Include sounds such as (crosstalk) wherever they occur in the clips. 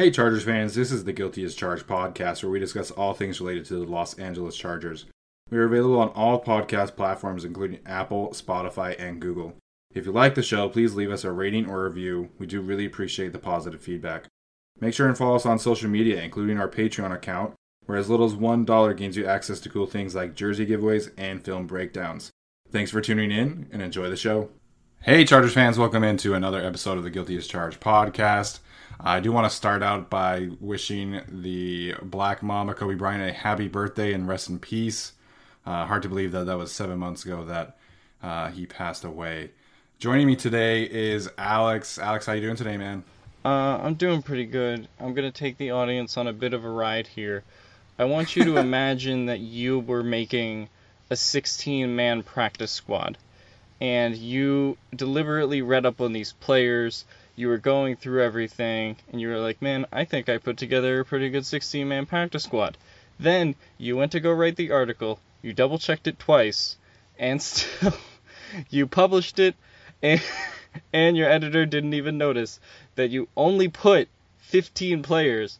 Hey, Chargers fans, this is the Guilty as Charged podcast where we discuss all things related to the Los Angeles Chargers. We are available on all podcast platforms, including Apple, Spotify, and Google. If you like the show, please leave us a rating or review. We do really appreciate the positive feedback. Make sure and follow us on social media, including our Patreon account, where as little as $1 gains you access to cool things like jersey giveaways and film breakdowns. Thanks for tuning in and enjoy the show. Hey, Chargers fans, welcome into another episode of the Guilty as Charged podcast. I do want to start out by wishing the Black Mamba Kobe Bryant a happy birthday and rest in peace. Uh, hard to believe that that was seven months ago that uh, he passed away. Joining me today is Alex. Alex, how you doing today, man? Uh, I'm doing pretty good. I'm gonna take the audience on a bit of a ride here. I want you to (laughs) imagine that you were making a 16-man practice squad, and you deliberately read up on these players you were going through everything and you were like, man, I think I put together a pretty good 16 man practice squad. Then you went to go write the article, you double checked it twice, and (laughs) still you published it, and, (laughs) and your editor didn't even notice that you only put 15 players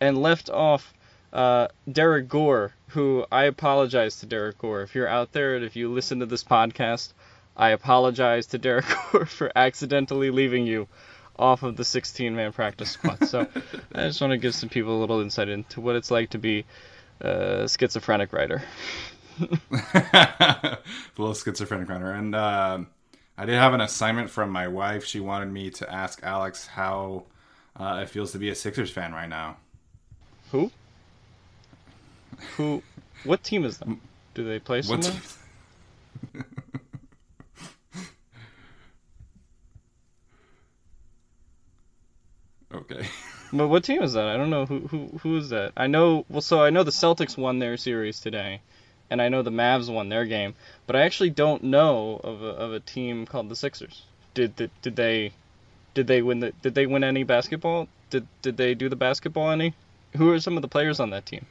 and left off uh, Derrick Gore, who I apologize to Derrick Gore. If you're out there and if you listen to this podcast, I apologize to Derrick (laughs) Gore for accidentally leaving you off of the 16 man practice squad. So (laughs) I just want to give some people a little insight into what it's like to be a schizophrenic writer. a (laughs) little schizophrenic writer. And uh, I did have an assignment from my wife. She wanted me to ask Alex how uh, it feels to be a Sixers fan right now. Who? Who? What team is that? Do they play somewhere? (laughs) But what team is that? I don't know who who who is that. I know well, so I know the Celtics won their series today, and I know the Mavs won their game, but I actually don't know of a, of a team called the Sixers. Did did, did they did they win the did they win any basketball? Did did they do the basketball any? Who are some of the players on that team?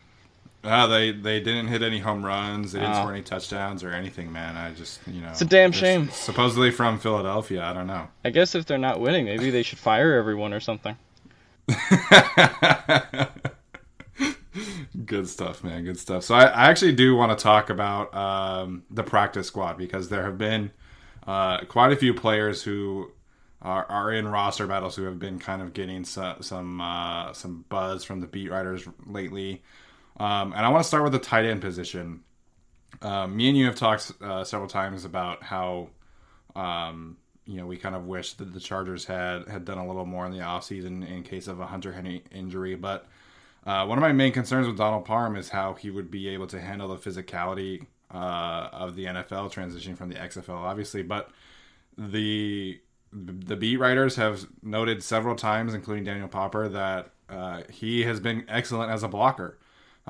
Uh, they they didn't hit any home runs. They didn't oh. score any touchdowns or anything, man. I just you know. It's a damn shame. Supposedly from Philadelphia. I don't know. I guess if they're not winning, maybe they should fire everyone or something. (laughs) Good stuff, man. Good stuff. So I, I actually do want to talk about um, the practice squad because there have been uh, quite a few players who are, are in roster battles who have been kind of getting some some, uh, some buzz from the beat writers lately. Um, and I want to start with the tight end position. um, me and you have talked uh, several times about how um, you know we kind of wish that the Chargers had had done a little more in the offseason in case of a Hunter Henry injury. But uh, one of my main concerns with Donald Parham is how he would be able to handle the physicality uh, of the NFL transition from the XFL, obviously. But the the beat writers have noted several times, including Daniel Popper, that uh, he has been excellent as a blocker.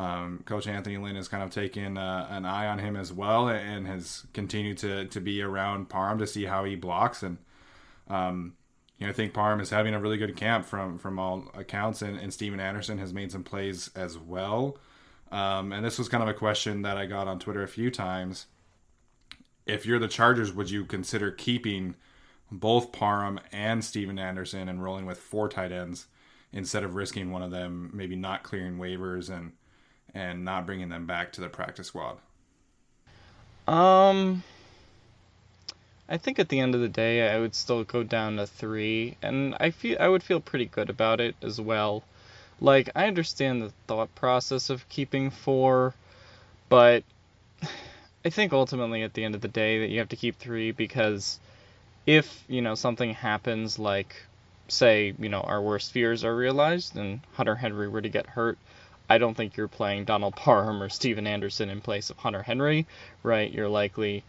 Um, Coach Anthony Lynn has kind of taken uh, an eye on him as well and has continued to, to be around Parm to see how he blocks. And, um, you know, I think Parm is having a really good camp from, from all accounts. And, and Stephen Anderson has made some plays as well. Um, and this was kind of a question that I got on Twitter a few times. If you're the Chargers, would you consider keeping both Parham and Stephen Anderson and rolling with four tight ends instead of risking one of them maybe not clearing waivers and and not bringing them back to the practice squad? Um, I think at the end of the day, I would still go down to three, and I feel I would feel pretty good about it as well. Like I understand the thought process of keeping four, but (sighs) I think ultimately at the end of the day that you have to keep three because if you know something happens like say you know our worst fears are realized and Hunter Henry were to get hurt I don't think you're playing Donald Parham or Stephen Anderson in place of Hunter Henry, right? You're likely,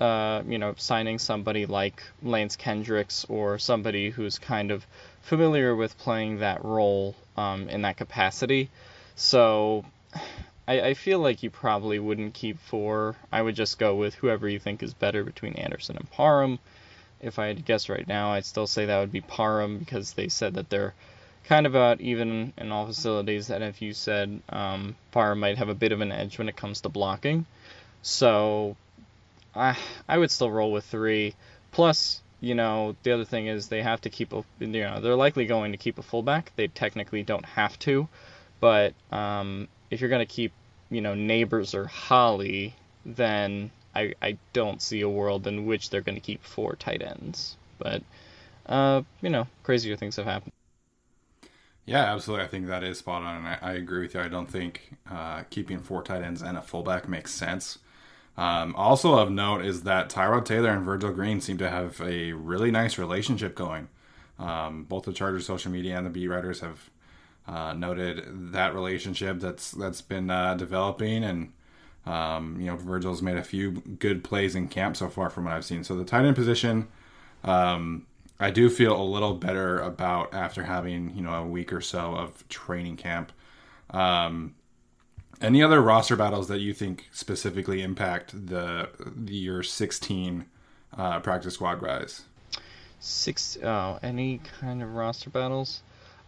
uh, you know, signing somebody like Lance Kendricks or somebody who's kind of familiar with playing that role um, in that capacity. So I, I feel like you probably wouldn't keep four. I would just go with whoever you think is better between Anderson and Parham. If I had to guess right now, I'd still say that would be Parham because they said that they're kind of about even in all facilities that if you said um, might have a bit of an edge when it comes to blocking. So I I would still roll with three. Plus, you know, the other thing is they have to keep a you know they're likely going to keep a fullback. They technically don't have to, but um, if you're going to keep you know Nabers or Holly, then I I don't see a world in which they're going to keep four tight ends. But uh, you know, crazier things have happened. Yeah, absolutely. I think that is spot on, and I, I agree with you. I don't think uh, keeping four tight ends and a fullback makes sense. Um, also of note is that Tyrod Taylor and Virgil Green seem to have a really nice relationship going. Um, both the Chargers social media and the beat writers have uh, noted that relationship that's that's been uh, developing, and um, you know Virgil's made a few good plays in camp so far from what I've seen. So the tight end position, um, I do feel a little better about after having you know a week or so of training camp. Um, any other roster battles that you think specifically impact the, the your 16 uh, practice squad guys? Six. Oh, any kind of roster battles?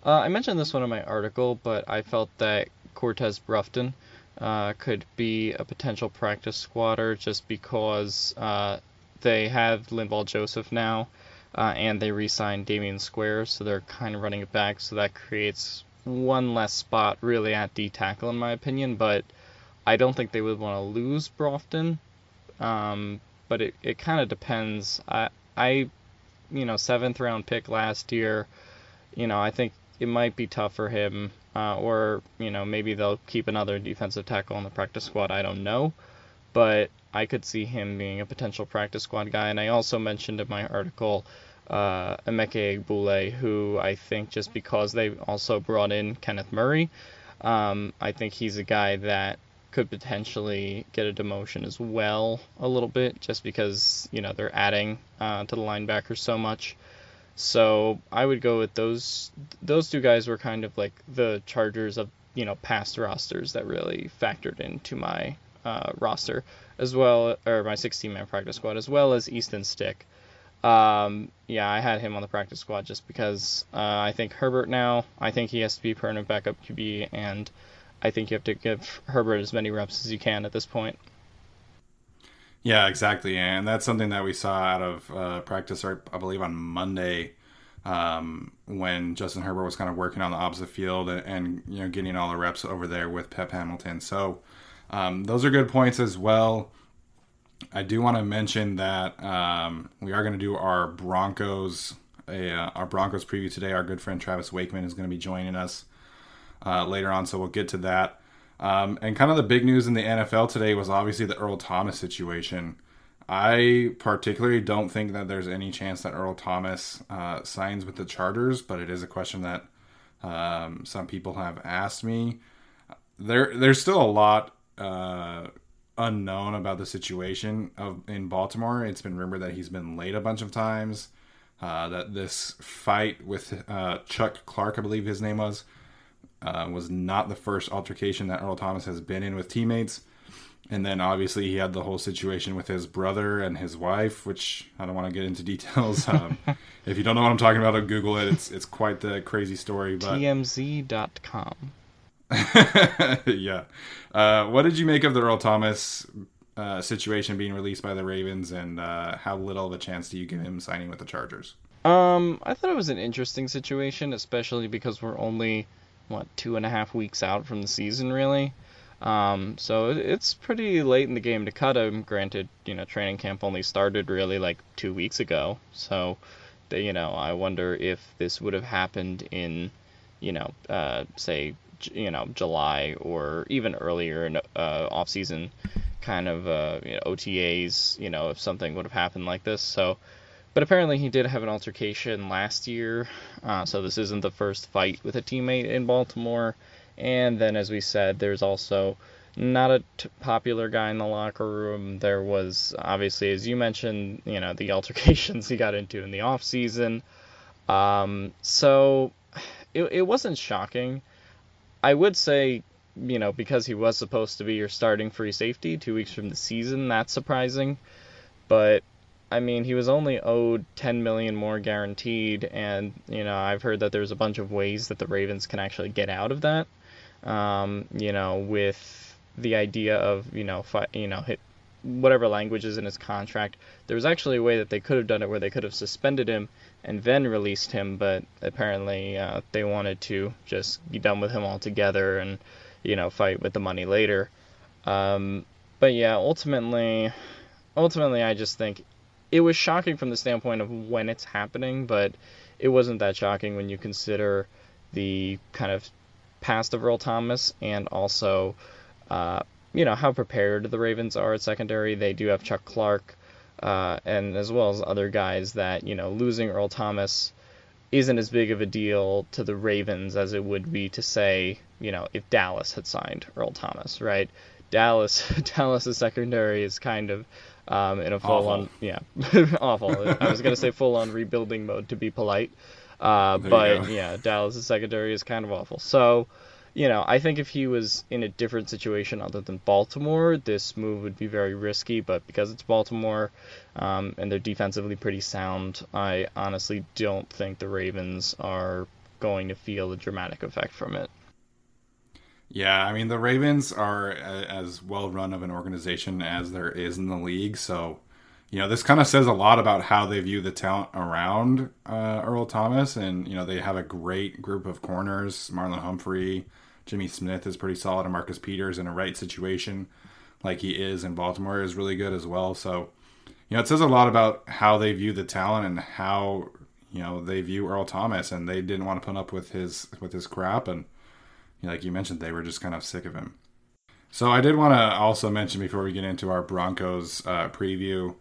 Uh, I mentioned this one in my article, but I felt that Cortez Broughton uh, could be a potential practice squatter just because uh, they have Linval Joseph now uh, and they re-signed Damion Squares, so they're kind of running it back. So that creates one less spot really at D tackle in my opinion. But I don't think they would want to lose Broughton. Um, but it, it kind of depends. I I you know seventh round pick last year. You know I think it might be tough for him. Uh, or you know maybe they'll keep another defensive tackle on the practice squad. I don't know, but I could see him being a potential practice squad guy. And I also mentioned in my article uh, Emeka Egbule, who I think just because they also brought in Kenneth Murray, um, I think he's a guy that could potentially get a demotion as well a little bit, just because you know they're adding uh, to the linebackers so much. So I would go with those. Those two guys were kind of like the Chargers of you know past rosters that really factored into my uh, roster as well, or my 16 man practice squad, as well as Easton Stick. Um, yeah, I had him on the practice squad just because uh, I think Herbert now, I think he has to be permanent backup QB, and I think you have to give Herbert as many reps as you can at this point. Yeah, exactly, and that's something that we saw out of uh, practice, I believe, on Monday um, when Justin Herbert was kind of working on the opposite field and, and, you know getting all the reps over there with Pep Hamilton. So um, those are good points as well. I do want to mention that um, we are going to do our Broncos uh, our Broncos preview today. Our good friend Travis Wakeman is going to be joining us uh, later on, so we'll get to that. Um, and kind of the big news in the NFL today was obviously the Earl Thomas situation. I particularly don't think that there's any chance that Earl Thomas uh, signs with the Chargers, but it is a question that um, some people have asked me. There, there's still a lot uh, unknown about the situation of in Baltimore. It's been rumored that he's been late a bunch of times. Uh, that this fight with uh, Chuck Clark, I believe his name was, uh, was not the first altercation that Earl Thomas has been in with teammates. And then obviously he had the whole situation with his brother and his wife, which I don't want to get into (laughs) details. Um, if you don't know what I'm talking about, Google it. It's it's quite the crazy story. But TMZ.com. (laughs) yeah. Uh, what did you make of the Earl Thomas uh, situation being released by the Ravens, and uh, how little of a chance do you give him signing with the Chargers? Um, I thought it was an interesting situation, especially because we're only what two and a half weeks out from the season, really. Um, so it's pretty late in the game to cut him. Granted, you know, training camp only started really like two weeks ago. So, you know, I wonder if this would have happened in, you know, uh, say, you know, July or even earlier in uh, off season kind of uh, you know, OTAs. You know, if something would have happened like this. So. But apparently he did have an altercation last year, uh, so this isn't the first fight with a teammate in Baltimore. And then, as we said, there's also not a t- popular guy in the locker room. There was obviously, as you mentioned, you know, the (laughs) altercations he got into in the off season. Um, so it, it wasn't shocking. I would say, you know, because he was supposed to be your starting free safety two weeks from the season, that's surprising. But I mean, he was only owed 10 million more guaranteed, and you know, I've heard that there's a bunch of ways that the Ravens can actually get out of that um, you know, with the idea of, you know, fi- you know, hit whatever language is in his contract. There was actually a way that they could have done it where they could have suspended him and then released him, but apparently uh, they wanted to just be done with him altogether and, you know, fight with the money later. Um, but yeah, ultimately, ultimately, I just think it was shocking from the standpoint of when it's happening, but it wasn't that shocking when you consider the kind of past of Earl Thomas and also, uh, you know, how prepared the Ravens are at secondary. They do have Chuck Clark, uh, and as well as other guys that, you know, losing Earl Thomas isn't as big of a deal to the Ravens as it would be to say, you know, if Dallas had signed Earl Thomas, right? Dallas, (laughs) Dallas's secondary is kind of um, in a full awful. on, yeah, (laughs) awful. I was gonna say full on rebuilding mode to be polite. Uh, but yeah, Dallas' secondary is kind of awful. So, you know, I think if he was in a different situation other than Baltimore, this move would be very risky. But because it's Baltimore um, and they're defensively pretty sound, I honestly don't think the Ravens are going to feel a dramatic effect from it. Yeah, I mean the Ravens are as well run of an organization as there is in the league, so you know, this kind of says a lot about how they view the talent around uh, Earl Thomas. And, you know, they have a great group of corners. Marlon Humphrey, Jimmy Smith is pretty solid, and Marcus Peters in a right situation like he is in Baltimore is really good as well. So, you know, it says a lot about how they view the talent and how, you know, they view Earl Thomas. And they didn't want to put up with his with his crap. And, you know, like you mentioned, they were just kind of sick of him. So I did want to also mention before we get into our Broncos uh, preview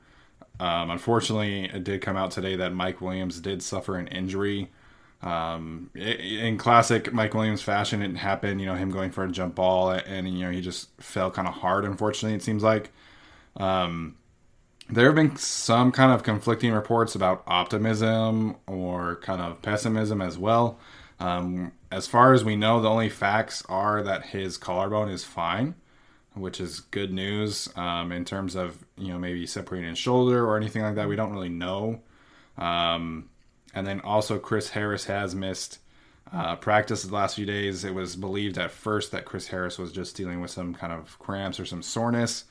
um, unfortunately, it did come out today that Mike Williams did suffer an injury. Um, in classic Mike Williams fashion, it happened. You know, him going for a jump ball, and you know he just fell kind of hard. Unfortunately, it seems like. Um, there have been some kind of conflicting reports about optimism or kind of pessimism as well. Um, as far as we know, the only facts are that his collarbone is fine which is good news um, in terms of you know maybe separating his shoulder or anything like that. We don't really know. Um, and then also Chris Harris has missed uh, practice the last few days. It was believed at first that Chris Harris was just dealing with some kind of cramps or some soreness.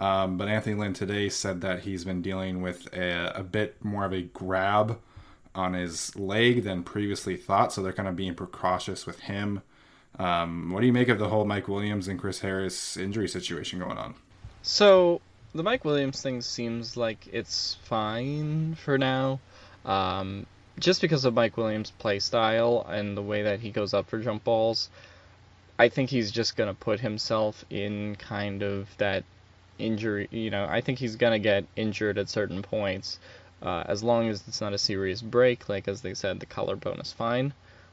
Um, but Anthony Lynn today said that he's been dealing with a, a, bit more of a grab on his leg than previously thought. So they're kind of being precautious with him. Um, what do you make of the whole Mike Williams and Chris Harris injury situation going on? So the Mike Williams thing seems like it's fine for now. Um, just because of Mike Williams' play style and the way that he goes up for jump balls. I think he's just going to put himself in kind of that injury. You know, I think he's going to get injured at certain points. Uh, as long as it's not a serious break, like as they said, the collarbone is fine.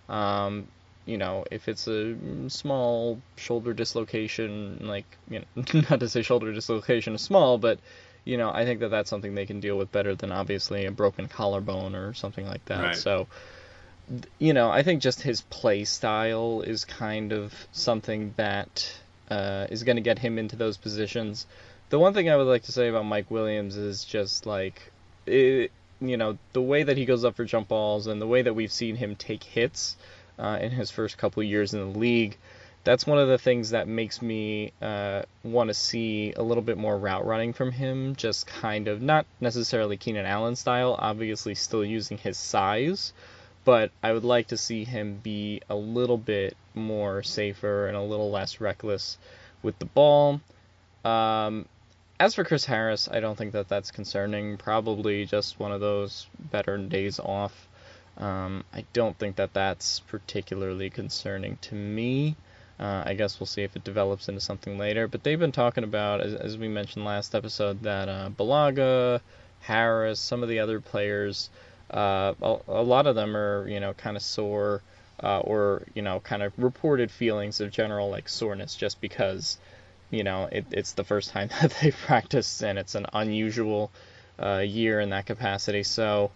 Um, you know, if it's a small shoulder dislocation, like, you know, (laughs) not to say shoulder dislocation is small, but, you know, I think that that's something they can deal with better than obviously a broken collarbone or something like that. Right. So, you know, I think just his play style is kind of something that uh, is going to get him into those positions. The one thing I would like to say about Mike Williams is just like, it, you know, the way that he goes up for jump balls and the way that we've seen him take hits uh, in his first couple years in the league. That's one of the things that makes me uh, want to see a little bit more route running from him. Just kind of not necessarily Keenan Allen style, obviously still using his size, but I would like to see him be a little bit more safer and a little less reckless with the ball. Um, as for Chris Harris, I don't think that that's concerning. Probably just one of those veteran days off. Um, I don't think that that's particularly concerning to me. Uh, I guess we'll see if it develops into something later. But they've been talking about, as, as we mentioned last episode, that uh, Bulaga, Harris, some of the other players, uh, a, a, lot of them are, you know, kind of sore uh, or, you know, kind of reported feelings of general, like, soreness just because, you know, it, it's the first time (laughs) that they've practiced and it's an unusual uh, year in that capacity. So,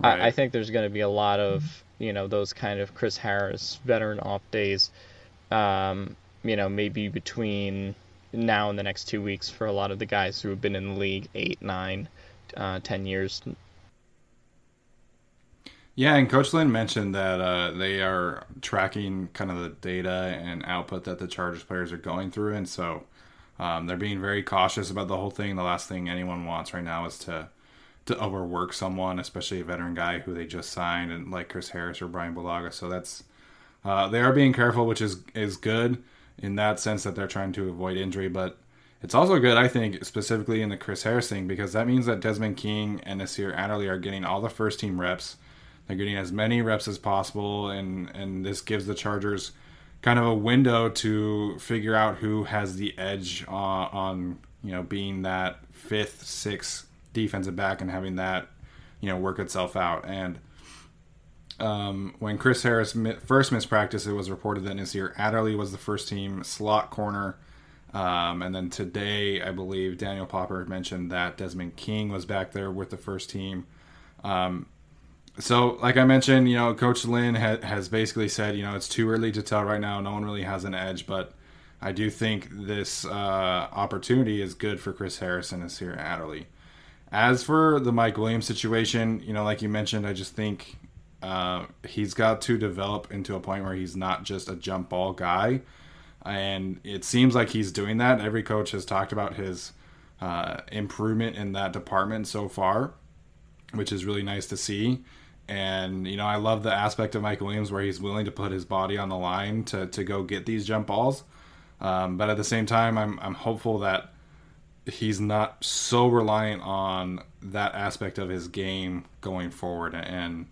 Right. I, I think there's going to be a lot of you know those kind of Chris Harris veteran off days. Um, you know, maybe between now and the next two weeks for a lot of the guys who have been in the league eight, nine, uh, ten years. Yeah, and Coach Lynn mentioned that uh, they are tracking kind of the data and output that the Chargers players are going through, and so um, they're being very cautious about the whole thing. The last thing anyone wants right now is to to overwork someone, especially a veteran guy who they just signed, and like Chris Harris or Brian Bulaga. So that's uh, they are being careful, which is is good in that sense that they're trying to avoid injury. But it's also good, I think, specifically in the Chris Harris thing, because that means that Desmond King and Nasir Adderley are getting all the first team reps. They're getting as many reps as possible, and and this gives the Chargers kind of a window to figure out who has the edge on, on you know being that fifth, sixth defensive back and having that, you know, work itself out. And um, when Chris Harris first missed practice, it was reported that Nasir Adderley was the first team slot corner. Um, and then today, I believe Daniel Popper mentioned that Desmond King was back there with the first team. Um, so, like I mentioned, you know, Coach Lynn ha- has basically said, you know, it's too early to tell right now. No one really has an edge, but I do think this uh, opportunity is good for Chris Harris and Nasir Adderley. As for the Mike Williams situation, you know, like you mentioned, I just think uh, he's got to develop into a point where he's not just a jump ball guy. And it seems like he's doing that. Every coach has talked about his uh, improvement in that department so far, which is really nice to see. And, you know, I love the aspect of Mike Williams where he's willing to put his body on the line to, to go get these jump balls. Um, but at the same time, I'm, I'm hopeful that he's not so reliant on that aspect of his game going forward. And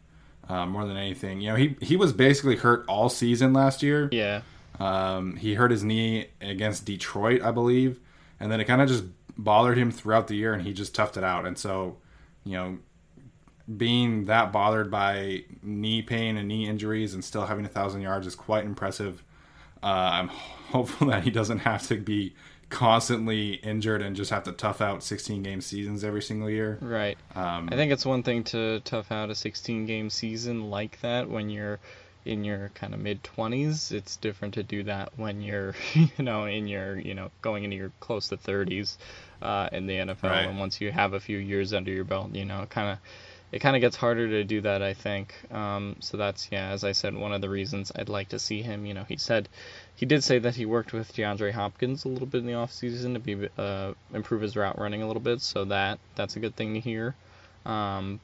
uh, more than anything you know he he was basically hurt all season last year. Yeah. Um, he hurt his knee against detroit i believe. And then it kind of just bothered him throughout the year and he just toughed it out. And so you know being that bothered by knee pain and knee injuries and still having a thousand yards is quite impressive. Uh, i'm (laughs) hopeful that he doesn't have to be constantly injured and just have to tough out 16 game seasons every single year. Right. Um, I think it's one thing to tough out a 16 game season like that when you're in your kind of mid 20s. It's different to do that when you're, (laughs) you know, in your, you know, going into your close to 30s uh, in the NFL. Right. And once you have a few years under your belt, you know, kind of it kind of gets harder to do that, I think. Um, so that's yeah, as I said, one of the reasons I'd like to see him. You know, he said he did say that he worked with DeAndre Hopkins a little bit in the offseason to be uh, improve his route running a little bit. So that that's a good thing to hear. Um,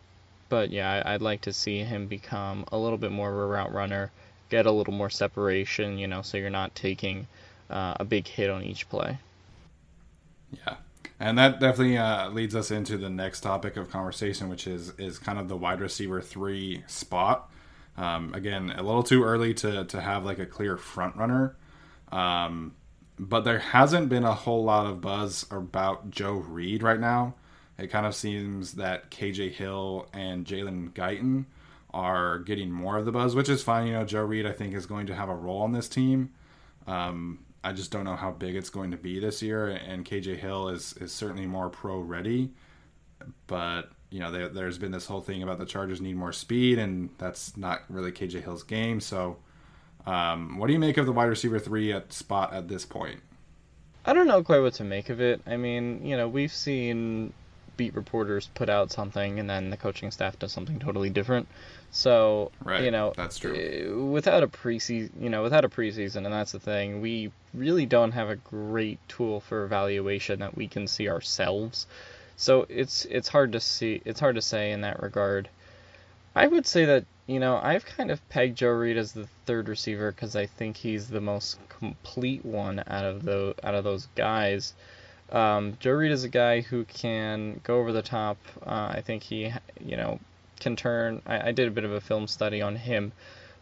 but yeah, I, would like to see him become a little bit more of a route runner, get a little more separation. You know, so you're not taking uh, a big hit on each play. Yeah, and that definitely uh, leads us into the next topic of conversation, which is is kind of the wide receiver three spot. Um, again, a little too early to to have like a clear front runner Um, but there hasn't been a whole lot of buzz about Joe Reed right now. It kind of seems that KJ Hill and Jalen Guyton are getting more of the buzz, which is fine. You know, Joe Reed, I think, is going to have a role on this team. Um, I just don't know how big it's going to be this year. And KJ Hill is, is certainly more pro ready. But, you know, there, there's been this whole thing about the Chargers need more speed, and that's not really KJ Hill's game. So, um, what do you make of the wide receiver three at spot at this point? I don't know quite what to make of it. I mean, you know, we've seen beat reporters put out something and then the coaching staff does something totally different. So, right. you know, that's true. Eh, without a preseason, you know, without a preseason, and that's the thing, we really don't have a great tool for evaluation that we can see ourselves. So it's it's hard to see. It's hard to say in that regard. I would say that you know I've kind of pegged Joe Reed as the third receiver because I think he's the most complete one out of the out of those guys. Um, Joe Reed is a guy who can go over the top. Uh, I think he, you know, can turn. I, I, did a bit of a film study on him,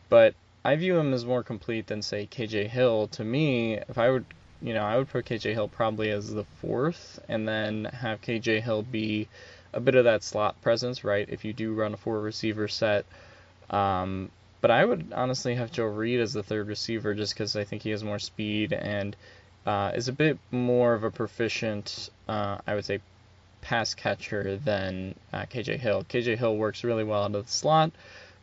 but I view him as more complete than say KJ Hill. To me, if I would, you know, I would put KJ Hill probably as the fourth, and then have KJ Hill be a bit of that slot presence, right? If you do run a four receiver set. Um, but I would honestly have Joe Reed as the third receiver just because I think he has more speed and uh, is a bit more of a proficient, uh, I would say, pass catcher than uh, KJ Hill. KJ Hill works really well out of the slot,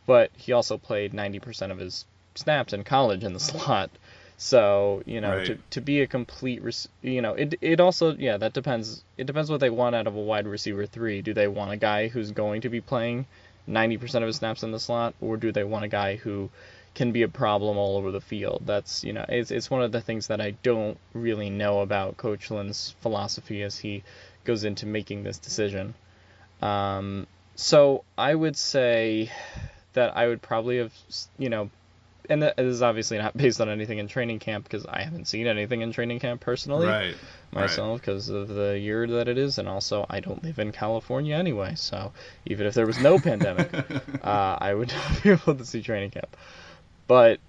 but he also played 90% of his snaps in college in the slot. So you know, right. to, to be a complete, you know, it it also yeah that depends. It depends what they want out of a wide receiver three. Do they want a guy who's going to be playing 90% of his snaps in the slot, or do they want a guy who can be a problem all over the field. That's you know it's it's one of the things that I don't really know about Coach Lynn's philosophy as he goes into making this decision. Um, so I would say that I would probably have you know, and this is obviously not (laughs) based on anything in training camp because I haven't seen anything in training camp personally right, myself because right. of the year that it is, and also I don't live in California anyway. So even if there was no pandemic, (laughs) uh, I would (laughs) not be able to see training camp. But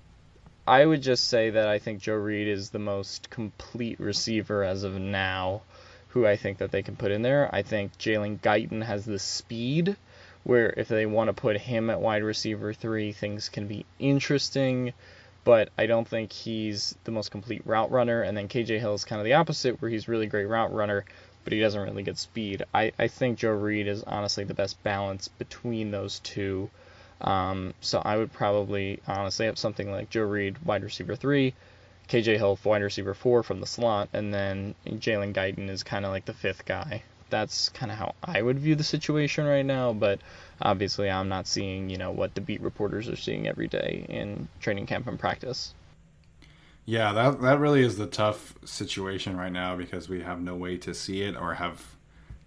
I would just say that I think Joe Reed is the most complete receiver as of now who I think that they can put in there. I think Jalen Guyton has the speed where if they want to put him at wide receiver three, things can be interesting. But I don't think he's the most complete route runner. And then KJ Hill is kind of the opposite, where he's really great route runner, but he doesn't really get speed. I, I think Joe Reed is honestly the best balance between those two. Um, so I would probably honestly have something like Joe Reed, wide receiver three, KJ Hill, wide receiver four from the slot, and then Jalen Guyton is kind of like the fifth guy. That's kind of how I would view the situation right now, but obviously I'm not seeing, you know, what the beat reporters are seeing every day in training camp and practice. Yeah, that that really is the tough situation right now because we have no way to see it or have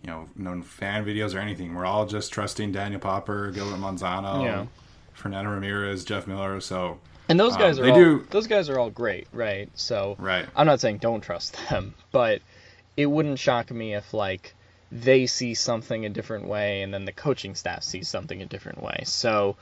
you know, known fan videos or anything. We're all just trusting Daniel Popper, Gilbert Manzano, yeah. Fernando Ramirez, Jeff Miller. So and those guys um, are all, do... those guys are all great, right? So right. I'm not saying don't trust (laughs) them, but it wouldn't shock me if like they see something a different way and then the coaching staff sees something a different way. So,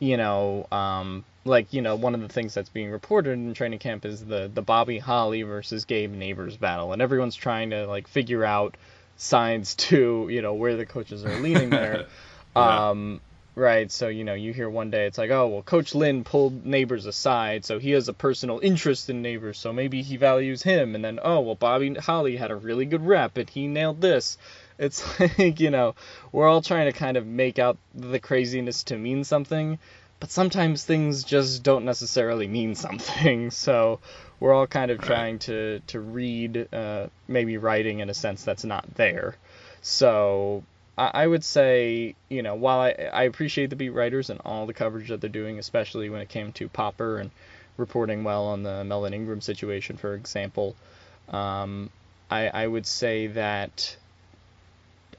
you know, um, like you know, one of the things that's being reported in training camp is the the Bobby Holly versus Gabe Nabers battle, and everyone's trying to like figure out signs (laughs) to you know where the coaches are leaning there. (laughs) yeah. um, right. So you know you hear one day it's like oh well Coach Lynn pulled Nabers aside so he has a personal interest in Nabers, so maybe he values him and then oh well Bobby Holly had a really good rep and he nailed this. It's (laughs) like you know we're all trying to kind of make out the craziness to mean something. But sometimes things just don't necessarily mean (laughs) something. So we're all kind of trying to to read uh, maybe writing in a sense that's not there. So I, I would say you know while I I appreciate the beat writers and all the coverage that they're doing, especially when it came to Popper and reporting well on the Melvin Ingram situation, for example. Um, I, I would say that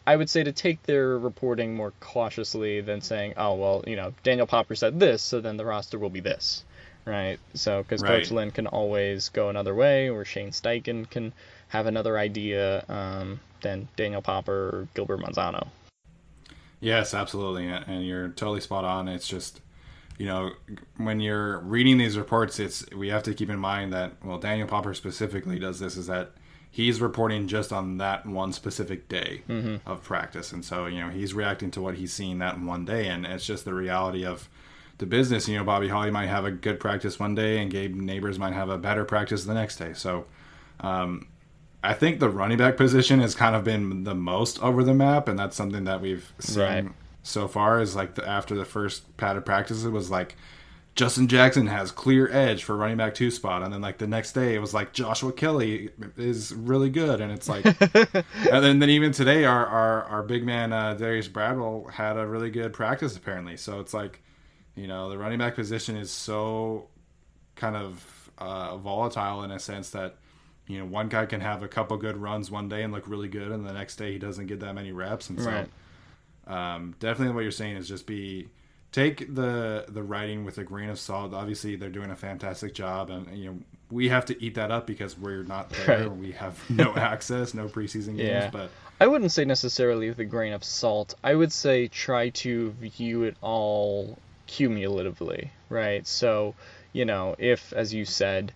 I would say to take their reporting more cautiously than saying, oh well, you know, Daniel Popper said this, so then the roster will be this right? So because right. Coach Lynn can always go another way, or Shane Steichen can have another idea um, than Daniel Popper or Gilbert Manzano. Yes, absolutely, and you're totally spot on. It's just you know, when you're reading these reports, it's we have to keep in mind that well, Daniel Popper specifically does this is that he's reporting just on that one specific day Mm-hmm. of practice, and so you know he's reacting to what he's seeing that one day, and it's just the reality of the business. You know, Bobby Holly might have a good practice one day, and Gabe Nabers might have a better practice the next day. So. Um, I think the running back position has kind of been the most over the map, and that's something that we've seen Right. so far. Is like the, after the first padded practices, it was like Justin Jackson has clear edge for running back two spot, and then like the next day it was like Joshua Kelley is really good, and it's like, (laughs) and then, then even today our our, our big man uh, Darius Bradwell had a really good practice apparently. So it's like, you know, the running back position is so kind of uh, volatile in a sense that you know one guy can have a couple good runs one day and look really good, and the next day he doesn't get that many reps, and so Right. um, definitely what you're saying is just be take the the writing with a grain of salt. Obviously, they're doing a fantastic job, and you know we have to eat that up because we're not (laughs) there. Right. We have (laughs) no access, no preseason games, Yeah. but I wouldn't say necessarily with a grain of salt. I would say try to view it all cumulatively, right? So, you know, if, as you said,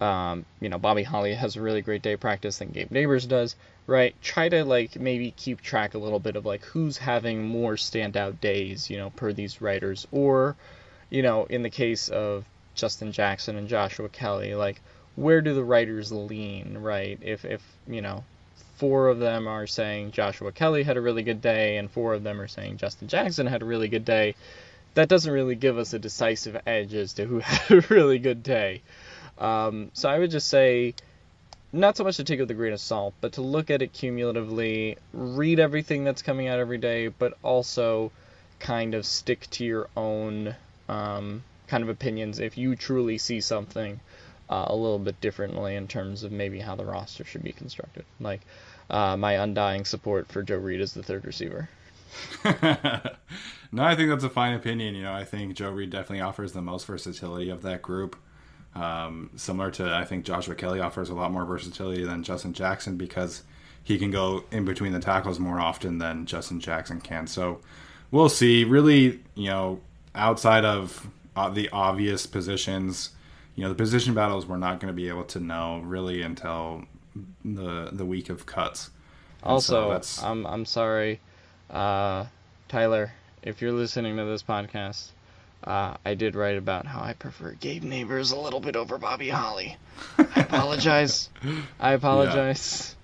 um, you know, Bobby Holly has a really great day of practice than Gabe Nabers does, right? Try to like maybe keep track a little bit of like who's having more standout days, you know, per these writers, or, you know, in the case of Justin Jackson and Joshua Kelley, like where do the writers lean, right? If if you know four of them are saying Joshua Kelley had a really good day, and four of them are saying Justin Jackson had a really good day. That doesn't really give us a decisive edge as to who (laughs) had a really good day. Um, so I would just say, not so much to take it with a grain of salt, but to look at it cumulatively, read everything that's coming out every day, but also kind of stick to your own um, kind of opinions if you truly see something uh, a little bit differently in terms of maybe how the roster should be constructed. Like uh, my undying support for Joe Reed as the third receiver. (laughs) no, I think that's a fine opinion. You know, I think Joe Reed definitely offers the most versatility of that group. Um, similar to, I think Joshua Kelley offers a lot more versatility than Justin Jackson because he can go in between the tackles more often than Justin Jackson can. So we'll see. Really, you know, outside of uh, the obvious positions, you know, the position battles we're not going to be able to know really until the the week of cuts. And so Also, that's- I'm I'm sorry, uh, Tyler, if you're listening to this podcast. Uh, I did write about how I prefer Gabe Nabers a little bit over Bobby Holly. (laughs) I apologize. I apologize.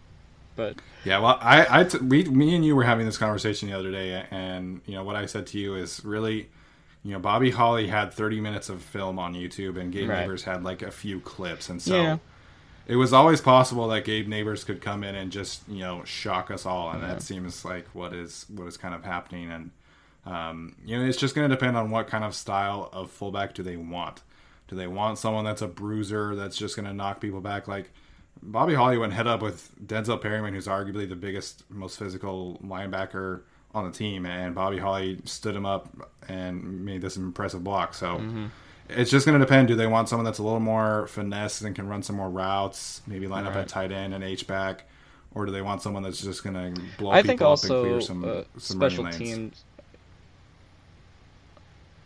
But Yeah, well, I, I, t- we, me and you were having this conversation the other day, and you know what I said to you is really, you know, Bobby Holly had 30 minutes of film on YouTube, and Gabe Right. Nabers had like a few clips, and so Yeah. it was always possible that Gabe Nabers could come in and just you know shock us all, and Yeah. that seems like what is what is kind of happening, and um, you know, it's just going to depend on what kind of style of fullback do they want. Do they want someone that's a bruiser that's just going to knock people back like? Bobby Holly went head up with Denzel Perryman, who's arguably the biggest, most physical linebacker on the team, and Bobby Holly stood him up and made this impressive block. So it's just going to depend. Do they want someone that's a little more finesse and can run some more routes, maybe line up at tight end and H back, or do they want someone that's just going to blow I people think up and also clear some, uh, some special running lanes? teams.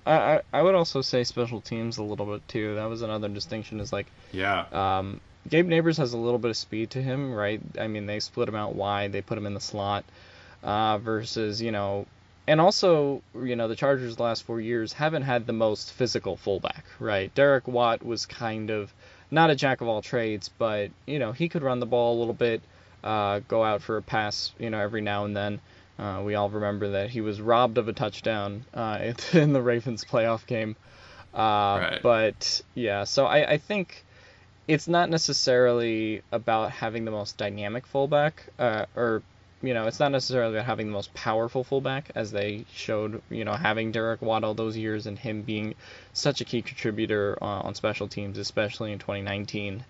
I, I would also say special teams a little bit too. That was another distinction. Is like Yeah, um, Gabe Nabers has a little bit of speed to him, right? I mean, they split him out wide, they put him in the slot, uh, versus you know, and also you know the Chargers the last four years haven't had the most physical fullback, right? Derek Watt was kind of not a jack of all trades, but you know he could run the ball a little bit, uh, go out for a pass, you know, every now and then. Uh, we all remember that he was robbed of a touchdown uh, (laughs) in the Ravens playoff game. Uh, Right. But yeah, so I, I think it's not necessarily about having the most dynamic fullback, uh, or you know, it's not necessarily about having the most powerful fullback, as they showed, you know, having Derek Watt all those years and him being such a key contributor uh, on special teams, especially in 2019.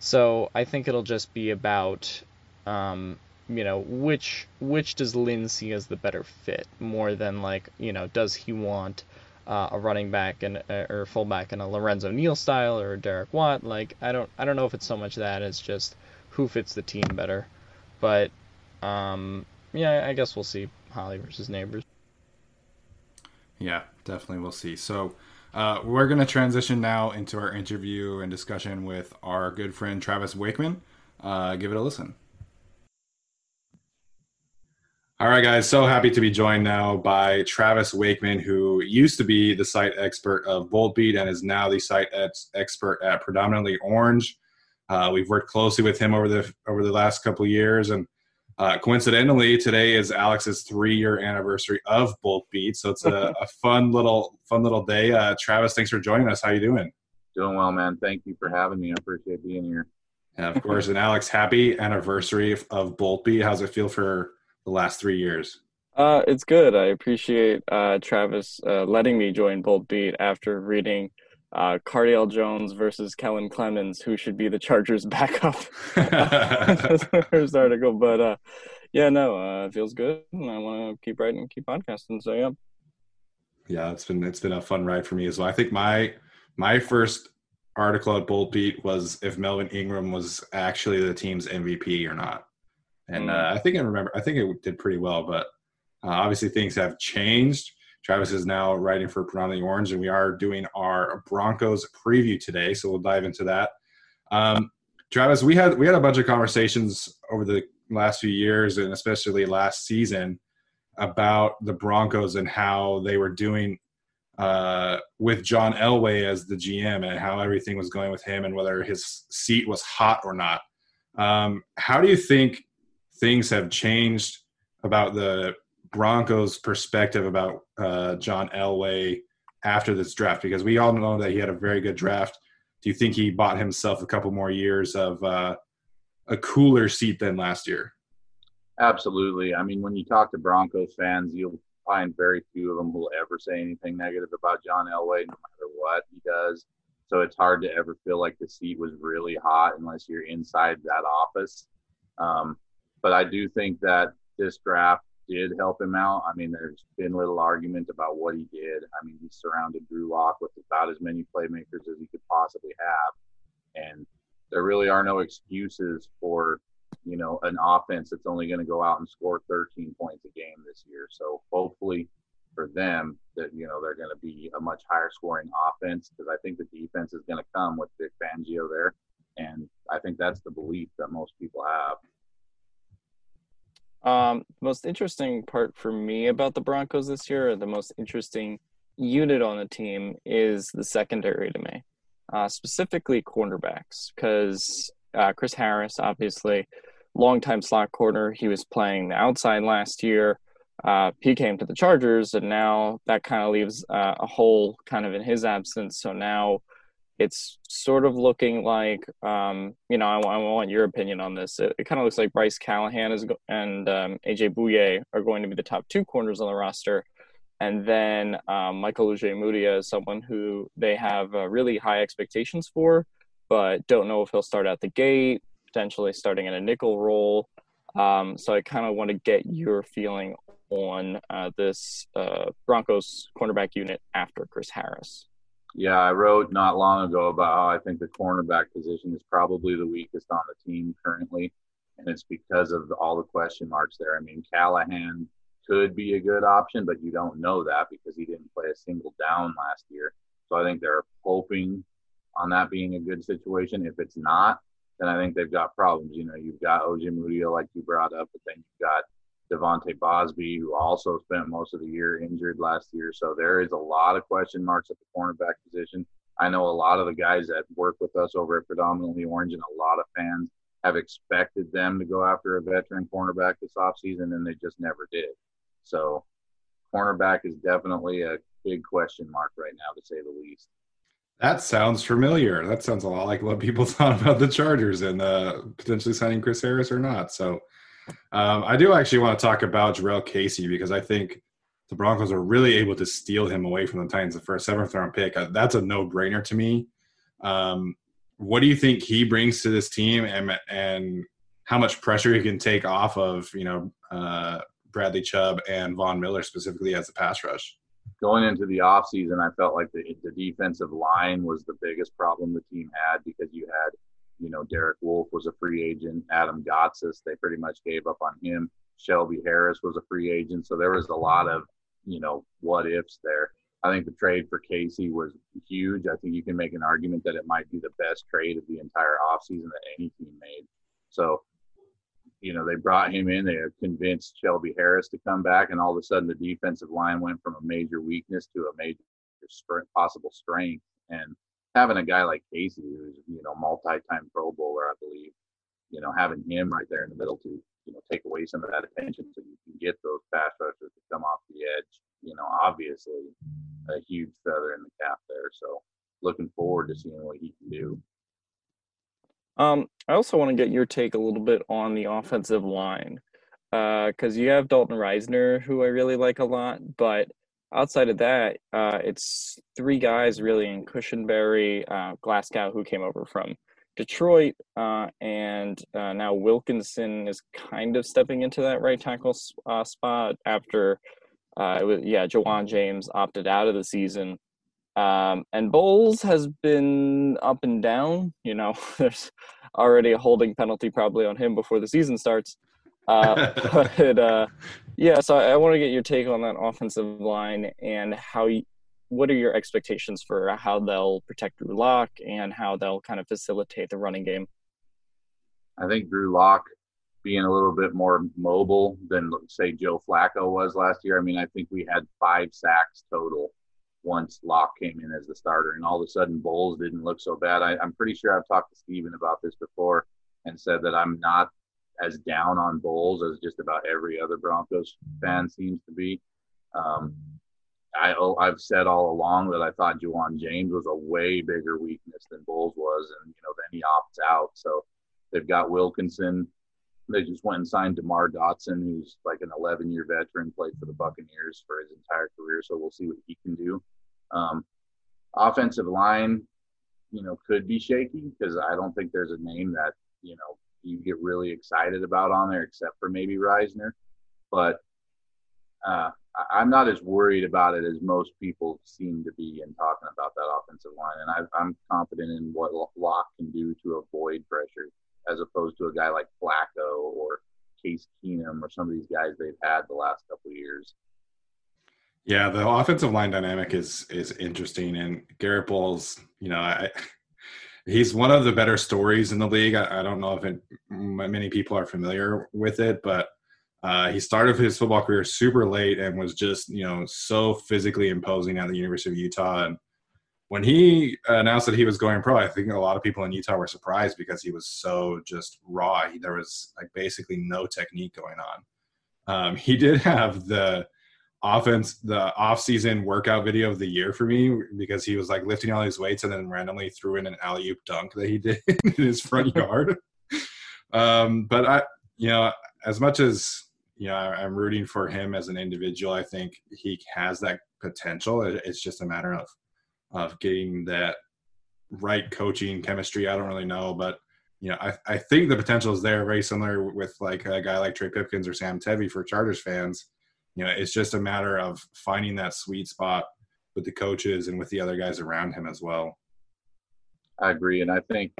So I think it'll just be about, um, you know, which which does Lynn see as the better fit, more than like, you know, does he want uh, a running back and uh, or fullback in a Lorenzo Neal style or Derek Watt? Like I don't I don't know if it's so much that it's just who fits the team better, but um, yeah, I guess we'll see Holly versus Nabers. Yeah, definitely. We'll see. So uh, we're going to transition now into our interview and discussion with our good friend Travis Wakeman. Uh, give it a listen. All right, guys. So happy to be joined now by Travis Wakeman, who used to be the site expert of Boltbeat and is now the site ex- expert at Predominantly Orange. Uh, we've worked closely with him over the over the last couple years, and uh, coincidentally, today is Alex's three-year anniversary of Boltbeat, so it's a, (laughs) a, fun little fun little day. Uh, Travis, thanks for joining us. How you doing? Doing well, man. Thank you for having me. I appreciate being here. Yeah, of course. and Alex, happy anniversary of, of Boltbeat. How's it feel for the last three years? Uh, it's good. I appreciate uh, Travis uh, letting me join Boltbeat after reading uh, Cardale Jones versus Kellen Clemens, who should be the Chargers' (laughs) backup. That's (laughs) the first article, but uh, yeah, no, uh, it feels good, and I want to keep writing, keep podcasting. So yeah, yeah, it's been it's been a fun ride for me as well. I think my my first article at Boltbeat was if Melvin Ingram was actually the team's MVP or not, and mm. uh, I think I remember. I think it did pretty well, but uh, obviously things have changed. Travis is now writing for Predominantly Orange, and we are doing our Broncos preview today. So we'll dive into that. Um, Travis, we had we had a bunch of conversations over the last few years, and especially last season, about the Broncos and how they were doing uh, with John Elway as the GM, and how everything was going with him, and whether his seat was hot or not. Um, how do you think things have changed about the Broncos' perspective about uh, John Elway after this draft? Because we all know that he had a very good draft. Do you think he bought himself a couple more years of uh, a cooler seat than last year? Absolutely. I mean, when you talk to Broncos fans, you'll find very few of them will ever say anything negative about John Elway, no matter what he does. So it's hard to ever feel like the seat was really hot unless you're inside that office. Um, but I do think that this draft did help him out. I mean, there's been little argument about what he did. I mean, he surrounded Drew Lock with about as many playmakers as he could possibly have. And there really are no excuses for, you know, an offense that's only going to go out and score 13 points a game this year. So hopefully for them that, you know, they're going to be a much higher scoring offense because I think the defense is going to come with Vic Fangio there. And I think that's the belief that most people have. Um, the most interesting part for me about the Broncos this year, or the most interesting unit on the team, is the secondary to me, uh, specifically cornerbacks, because uh, Chris Harris, obviously, longtime slot corner, he was playing the outside last year. Uh, he came to the Chargers, and now that kind of leaves uh, a hole kind of in his absence. So now it's sort of looking like, um, you know, I, I, want your opinion on this. It, it kind of looks like Bryce Callahan is and um, AJ Bouye are going to be the top two corners on the roster. And then um, Michael Ojemudia is someone who they have uh, really high expectations for, but don't know if he'll start at the gate, potentially starting in a nickel role. Um, so I kind of want to get your feeling on uh, this uh, Broncos cornerback unit after Chris Harris. Yeah, I wrote not long ago about how I think the cornerback position is probably the weakest on the team currently, and it's because of all the question marks there. I mean, Callahan could be a good option, but you don't know that because he didn't play a single down last year. So I think they're hoping on that being a good situation. If it's not, then I think they've got problems. You know, you've got Ojemudia, like you brought up, but then you've got De'Vante Bausby, who also spent most of the year injured last year. So there is a lot of question marks at the cornerback position. I know a lot of the guys that work with us over at Predominantly Orange and a lot of fans have expected them to go after a veteran cornerback this offseason, and they just never did. So cornerback is definitely a big question mark right now, to say the least. That sounds familiar. That sounds a lot like what people (laughs) thought about the Chargers and uh, potentially signing Chris Harris or not. So um, I do actually want to talk about Jurrell Casey because I think the Broncos are really able to steal him away from the Titans the first seventh round pick. Uh, that's a no brainer to me. Um, what do you think he brings to this team, and and how much pressure he can take off of you know uh, Bradley Chubb and Von Miller specifically as a pass rush? Going into the offseason, I felt like the, the defensive line was the biggest problem the team had because you had you know, Derek Wolfe was a free agent. Adam Gotsis, they pretty much gave up on him. Shelby Harris was a free agent. So there was a lot of you know, what ifs there. I think the trade for Casey was huge. I think you can make an argument that it might be the best trade of the entire offseason that any team made. So, you know, they brought him in. They convinced Shelby Harris to come back, and all of a sudden the defensive line went from a major weakness to a major possible strength. And having a guy like Casey, who's you know multi-time Pro Bowler, I believe, you know, having him right there in the middle to you know take away some of that attention, so you can get those pass rushers to come off the edge. You know, obviously, a huge feather in the cap there. So, looking forward to seeing what he can do. Um, I also want to get your take a little bit on the offensive line, because uh, you have Dalton Risner, who I really like a lot, but outside of that, uh, it's three guys really in Cushenberry, uh, Glasgow, who came over from Detroit, uh, and uh, now Wilkinson is kind of stepping into that right tackle uh, spot after, uh, was, yeah, Ja'Wuan James opted out of the season. Um, and Bolles has been up and down. You know, (laughs) there's already a holding penalty probably on him before the season starts. Uh, (laughs) but uh, yeah, so I, I want to get your take on that offensive line and how. You, what are your expectations for how they'll protect Drew Lock and how they'll kind of facilitate the running game? I think Drew Lock being a little bit more mobile than say Joe Flacco was last year. I mean, I think we had five sacks total once Lock came in as the starter, and all of a sudden Bolles didn't look so bad. I, am pretty sure I've talked to Stephen about this before and said that I'm not as down on Bolles as just about every other Broncos fan seems to be. Um, I, oh, I've said all along that I thought Ja'Wuan James was a way bigger weakness than Bolles was, and you know then he opts out. So they've got Wilkinson. They just went and signed DeMar Dotson, who's like an 11-year veteran, played for the Buccaneers for his entire career. So we'll see what he can do. Um, offensive line, you know, could be shaky because I don't think there's a name that you know you get really excited about on there, except for maybe Risner. But uh, I'm not as worried about it as most people seem to be in talking about that offensive line. And I, am confident in what Lock can do to avoid pressure, as opposed to a guy like Flacco or Case Keenum or some of these guys they've had the last couple years. Yeah, the offensive line dynamic is is interesting, and Garett Bolles, you know, I he's one of the better stories in the league. I, I don't know if it, many people are familiar with it, but uh, he started his football career super late and was just you know so physically imposing at the University of Utah. And when he announced that he was going pro, I think a lot of people in Utah were surprised because he was so just raw. He, there was like basically no technique going on. Um, he did have the offense the off-season workout video of the year for me because he was like lifting all these weights and then randomly threw in an alley-oop dunk that he (laughs) did in his front (laughs) yard. Um, but i you know as much as you know i'm rooting for him as an individual i think he has that potential. It's just a matter of of getting that right coaching chemistry. I don't really know but you know, I, I think the potential is there, very similar with like a guy like Trey Pipkins or Sam Tevi for Chargers fans you know, it's just a matter of finding that sweet spot with the coaches and with the other guys around him as well. I agree, and I think,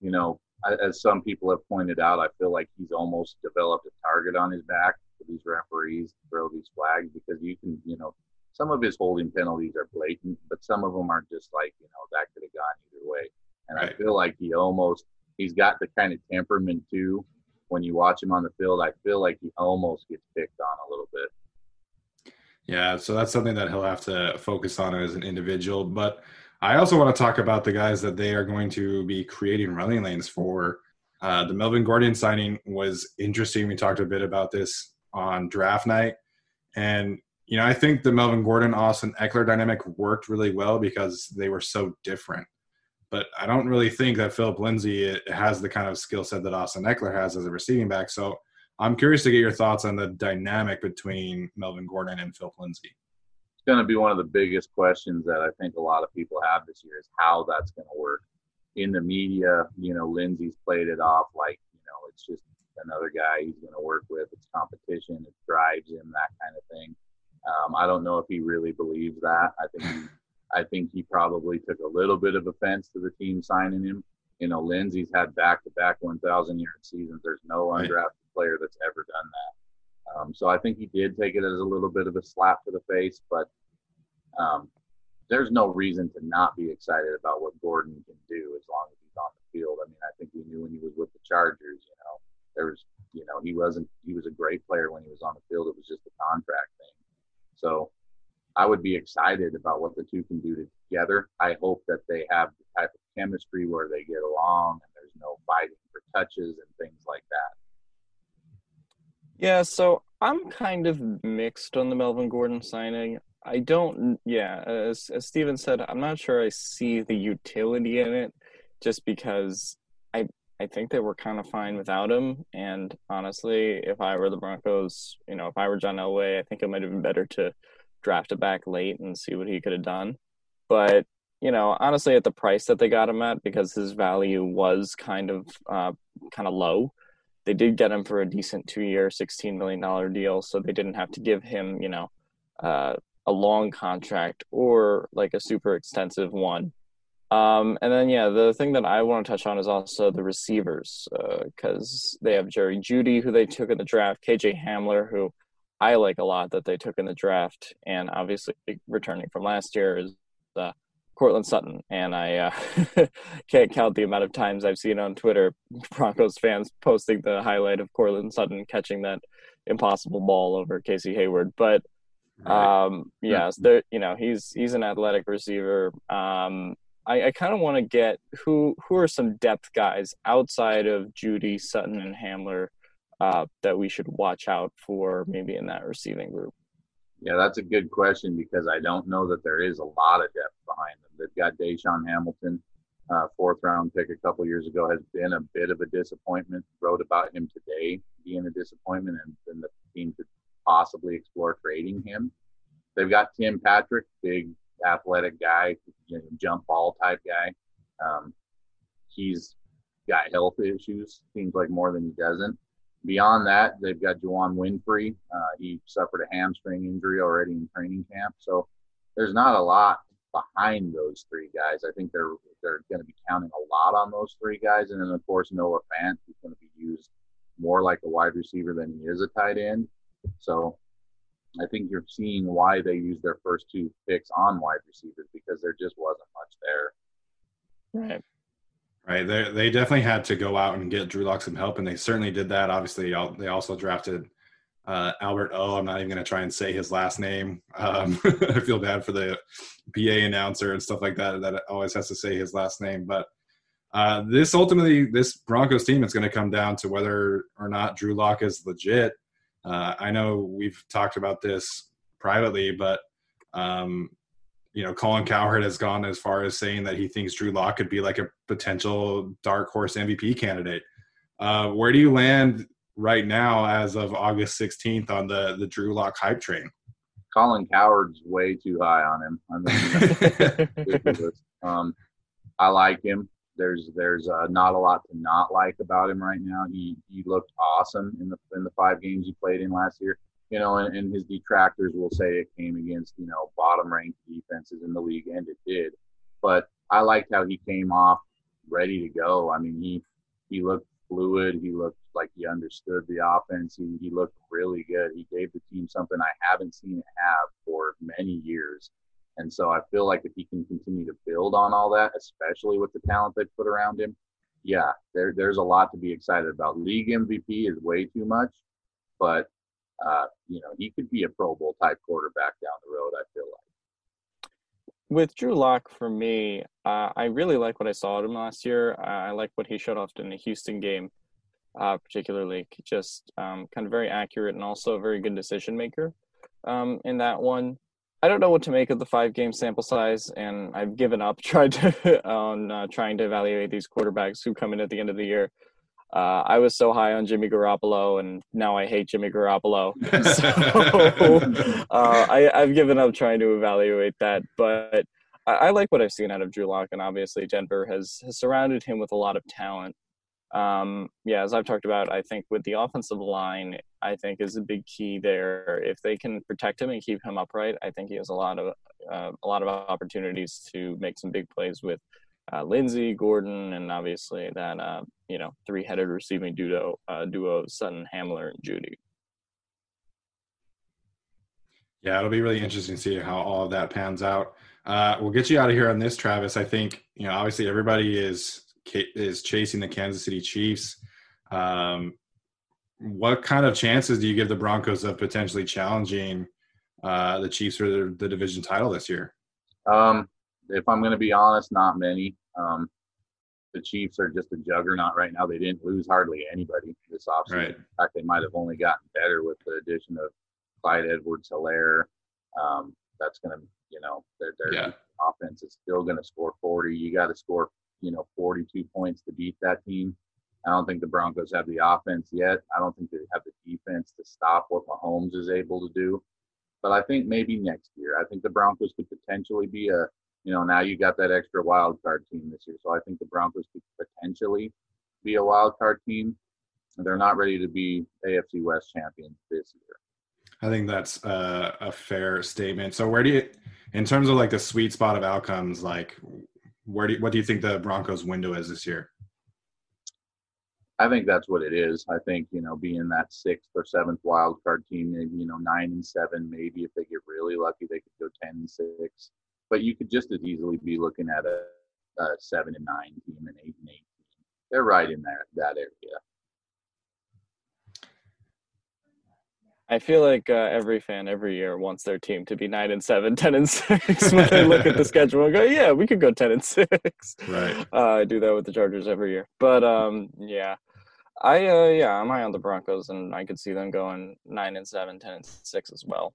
you know, as some people have pointed out, I feel like he's almost developed a target on his back for these referees to throw these flags because you can, you know, some of his holding penalties are blatant, but some of them are just like, you know, that could have gone either way. And right. I feel like he almost he's got the kind of temperament too. When you watch him on the field, I feel like he almost gets picked on a little bit. Yeah, so that's something that he'll have to focus on as an individual. But I also want to talk about the guys that they are going to be creating running lanes for. Uh, the Melvin Gordon signing was interesting. We talked a bit about this on draft night. And, you know, I think the Melvin Gordon, Austin Ekeler dynamic worked really well because they were so different. But I don't really think that Philip Lindsay has the kind of skill set that Austin Ekeler has as a receiving back. So I'm curious to get your thoughts on the dynamic between Melvin Gordon and Phil Lindsay. It's going to be one of the biggest questions that I think a lot of people have this year is how that's going to work. In the media, you know, Lindsay's played it off like, you know, it's just another guy he's going to work with. It's competition. It drives him, that kind of thing. Um, I don't know if he really believes that. I think he, I think he probably took a little bit of offense to the team signing him. You know, Lindsay's had back-to-back 1,000 yard seasons. There's no undrafted player that's ever done that. Um, so I think he did take it as a little bit of a slap to the face, but um, there's no reason to not be excited about what Gordon can do as long as he's on the field. I mean, I think we knew when he was with the Chargers, you know, there was, you know, he wasn't, he was a great player when he was on the field. It was just a contract thing. So I would be excited about what the two can do together. I hope that they have the type of chemistry where they get along and there's no fighting for touches and things like that. Yeah, so I'm kind of mixed on the Melvin Gordon signing. I don't, yeah, as, as Stephen said, I'm not sure I see the utility in it just because I I think they were kind of fine without him. And honestly, if I were the Broncos, you know, if I were John Elway, I think it might have been better to draft it back late and see what he could have done. But you know, honestly, at the price that they got him at, because his value was kind of uh, kind of low, they did get him for a decent two-year, sixteen million dollar deal. So they didn't have to give him, you know, uh, a long contract or like a super extensive one. Um, and then, yeah, the thing that I want to touch on is also the receivers because uh, they have Jerry Jeudy, who they took in the draft, KJ Hamler, who I like a lot that they took in the draft, and obviously returning from last year is uh, Courtland Sutton. And I uh, (laughs) can't count the amount of times I've seen on Twitter Broncos fans posting the highlight of Courtland Sutton catching that impossible ball over Casey Hayward. But. Um, yes, there. You know, he's he's an athletic receiver. Um, I, I kind of want to get who who are some depth guys outside of Jeudy Sutton, and Hamler uh, that we should watch out for, maybe in that receiving group. Yeah, that's a good question because I don't know that there is a lot of depth behind them. They've got DaeSean Hamilton, uh, fourth round pick a couple years ago, has been a bit of a disappointment. Wrote about him today being a disappointment, and then the team could possibly explore trading him. They've got Tim Patrick, big athletic guy, you know, jump ball type guy. Um, he's got health issues, seems like more than he doesn't. Beyond that, they've got Juwann Winfree. Uh, he suffered a hamstring injury already in training camp, so there's not a lot behind those three guys. I think they're they're going to be counting a lot on those three guys, and then of course Noah Fant, who's going to be used more like a wide receiver than he is a tight end. So I think you're seeing why they used their first two picks on wide receivers because there just wasn't much there. Right. Right. They they definitely had to go out and get Drew Lock some help, and they certainly did that. Obviously, they also drafted uh, Albert O. I'm not even going to try and say his last name. Um, (laughs) I feel bad for the PA announcer and stuff like that that always has to say his last name. But uh, this ultimately, this Broncos team is going to come down to whether or not Drew Lock is legit uh, I know we've talked about this privately, but um, you know, Colin Cowherd has gone as far as saying that he thinks Drew Lock could be like a potential dark horse MVP candidate. Uh, where do you land right now, as of August 16th, on the the Drew Lock hype train? Colin Cowherd's way too high on him. I mean, (laughs) um, I like him there's there's uh, not a lot to not like about him right now. He he looked awesome in the in the five games he played in last year. You know, and, and his detractors will say it came against you know bottom ranked defenses in the league, and it did. But I liked how he came off ready to go. I mean, he he looked fluid. He looked like he understood the offense. He, he looked really good. He gave the team something I haven't seen it have for many years. And so I feel like if he can continue to build on all that, especially with the talent they put around him, yeah, there, there's a lot to be excited about. League MVP is way too much, but uh, you know he could be a Pro Bowl type quarterback down the road. I feel like. With Drew Lock, for me, uh, I really like what I saw of him last year. Uh, I like what he showed off in the Houston game, uh, particularly. Just um, kind of very accurate and also a very good decision maker um, in that one. I don't know what to make of the five game sample size, and I've given up (laughs) trying to (laughs) on uh, trying to evaluate these quarterbacks who come in at the end of the year. Uh, I was so high on Jimmy Garoppolo, and now I hate Jimmy Garoppolo. (laughs) so uh, I, have given up trying to evaluate that. But I, I, like what I've seen out of Drew Lock, and obviously Denver has, has surrounded him with a lot of talent. Um, yeah, as I've talked about, I think with the offensive line, I think is a big key there. If they can protect him and keep him upright, I think he has a lot of uh, a lot of opportunities to make some big plays with uh, Lindsay, Gordon, and obviously that uh, you know three-headed receiving duo uh, duo Sutton, Hamler, and Jeudy. Yeah, it'll be really interesting to see how all of that pans out. Uh, we'll get you out of here on this, Travis. I think you know obviously everybody is is chasing the Kansas City Chiefs. Um, what kind of chances do you give the Broncos of potentially challenging uh, the Chiefs for the, the, division title this year? Um, if I'm going to be honest, not many. Um, the Chiefs are just a juggernaut right now. They didn't lose hardly anybody this offseason. Right. In fact, they might have only gotten better with the addition of Clyde Edwards-Helaire. Um, that's going to, you know, their, their yeah. offense is still going to score 40. You got to score, you know, 42 points to beat that team. I don't think the Broncos have the offense yet. I don't think they have the defense to stop what Mahomes is able to do. But I think maybe next year. I think the Broncos could potentially be a, you know, now you got that extra wild card team this year. So I think the Broncos could potentially be a wild card team. They're not ready to be AFC West champions this year. I think that's a, a fair statement. So where do you, in terms of like the sweet spot of outcomes, like where do you, what do you think the Broncos window is this year? I think that's what it is. I think you know, being that sixth or seventh wild card team, maybe you know, nine and seven, maybe if they get really lucky, they could go ten and six. But you could just as easily be looking at a, a seven and nine team, an eight and eight team. They're right in that that area. I feel like uh, every fan every year wants their team to be nine and seven, (laughs) 10 and six when they look at the schedule and go, (laughs) yeah, we could go ten and six. Right. Uh, I do that with the Chargers every year, but um, yeah, I uh, yeah, I'm high on the Broncos, and I could see them going nine and seven, 10 and six as well.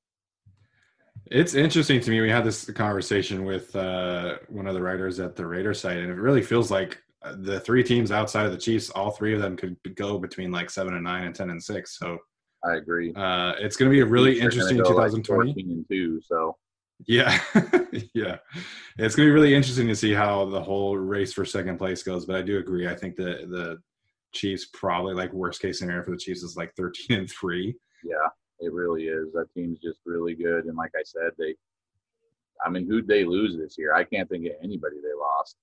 It's interesting to me. We had this conversation with uh, one of the writers at the Raider site, and it really feels like uh, the three teams outside of the Chiefs, all three of them could go between like seven and nine and ten and six. So I agree. Uh, it's going to be a really interesting 2020. Like and two, so yeah, (laughs) yeah, it's going to be really interesting to see how the whole race for second place goes. But I do agree. I think the the Chiefs probably like worst case scenario for the Chiefs is like 13 and three. Yeah, it really is. That team's just really good, and like I said, they. I mean, who'd they lose this year? I can't think of anybody they lost.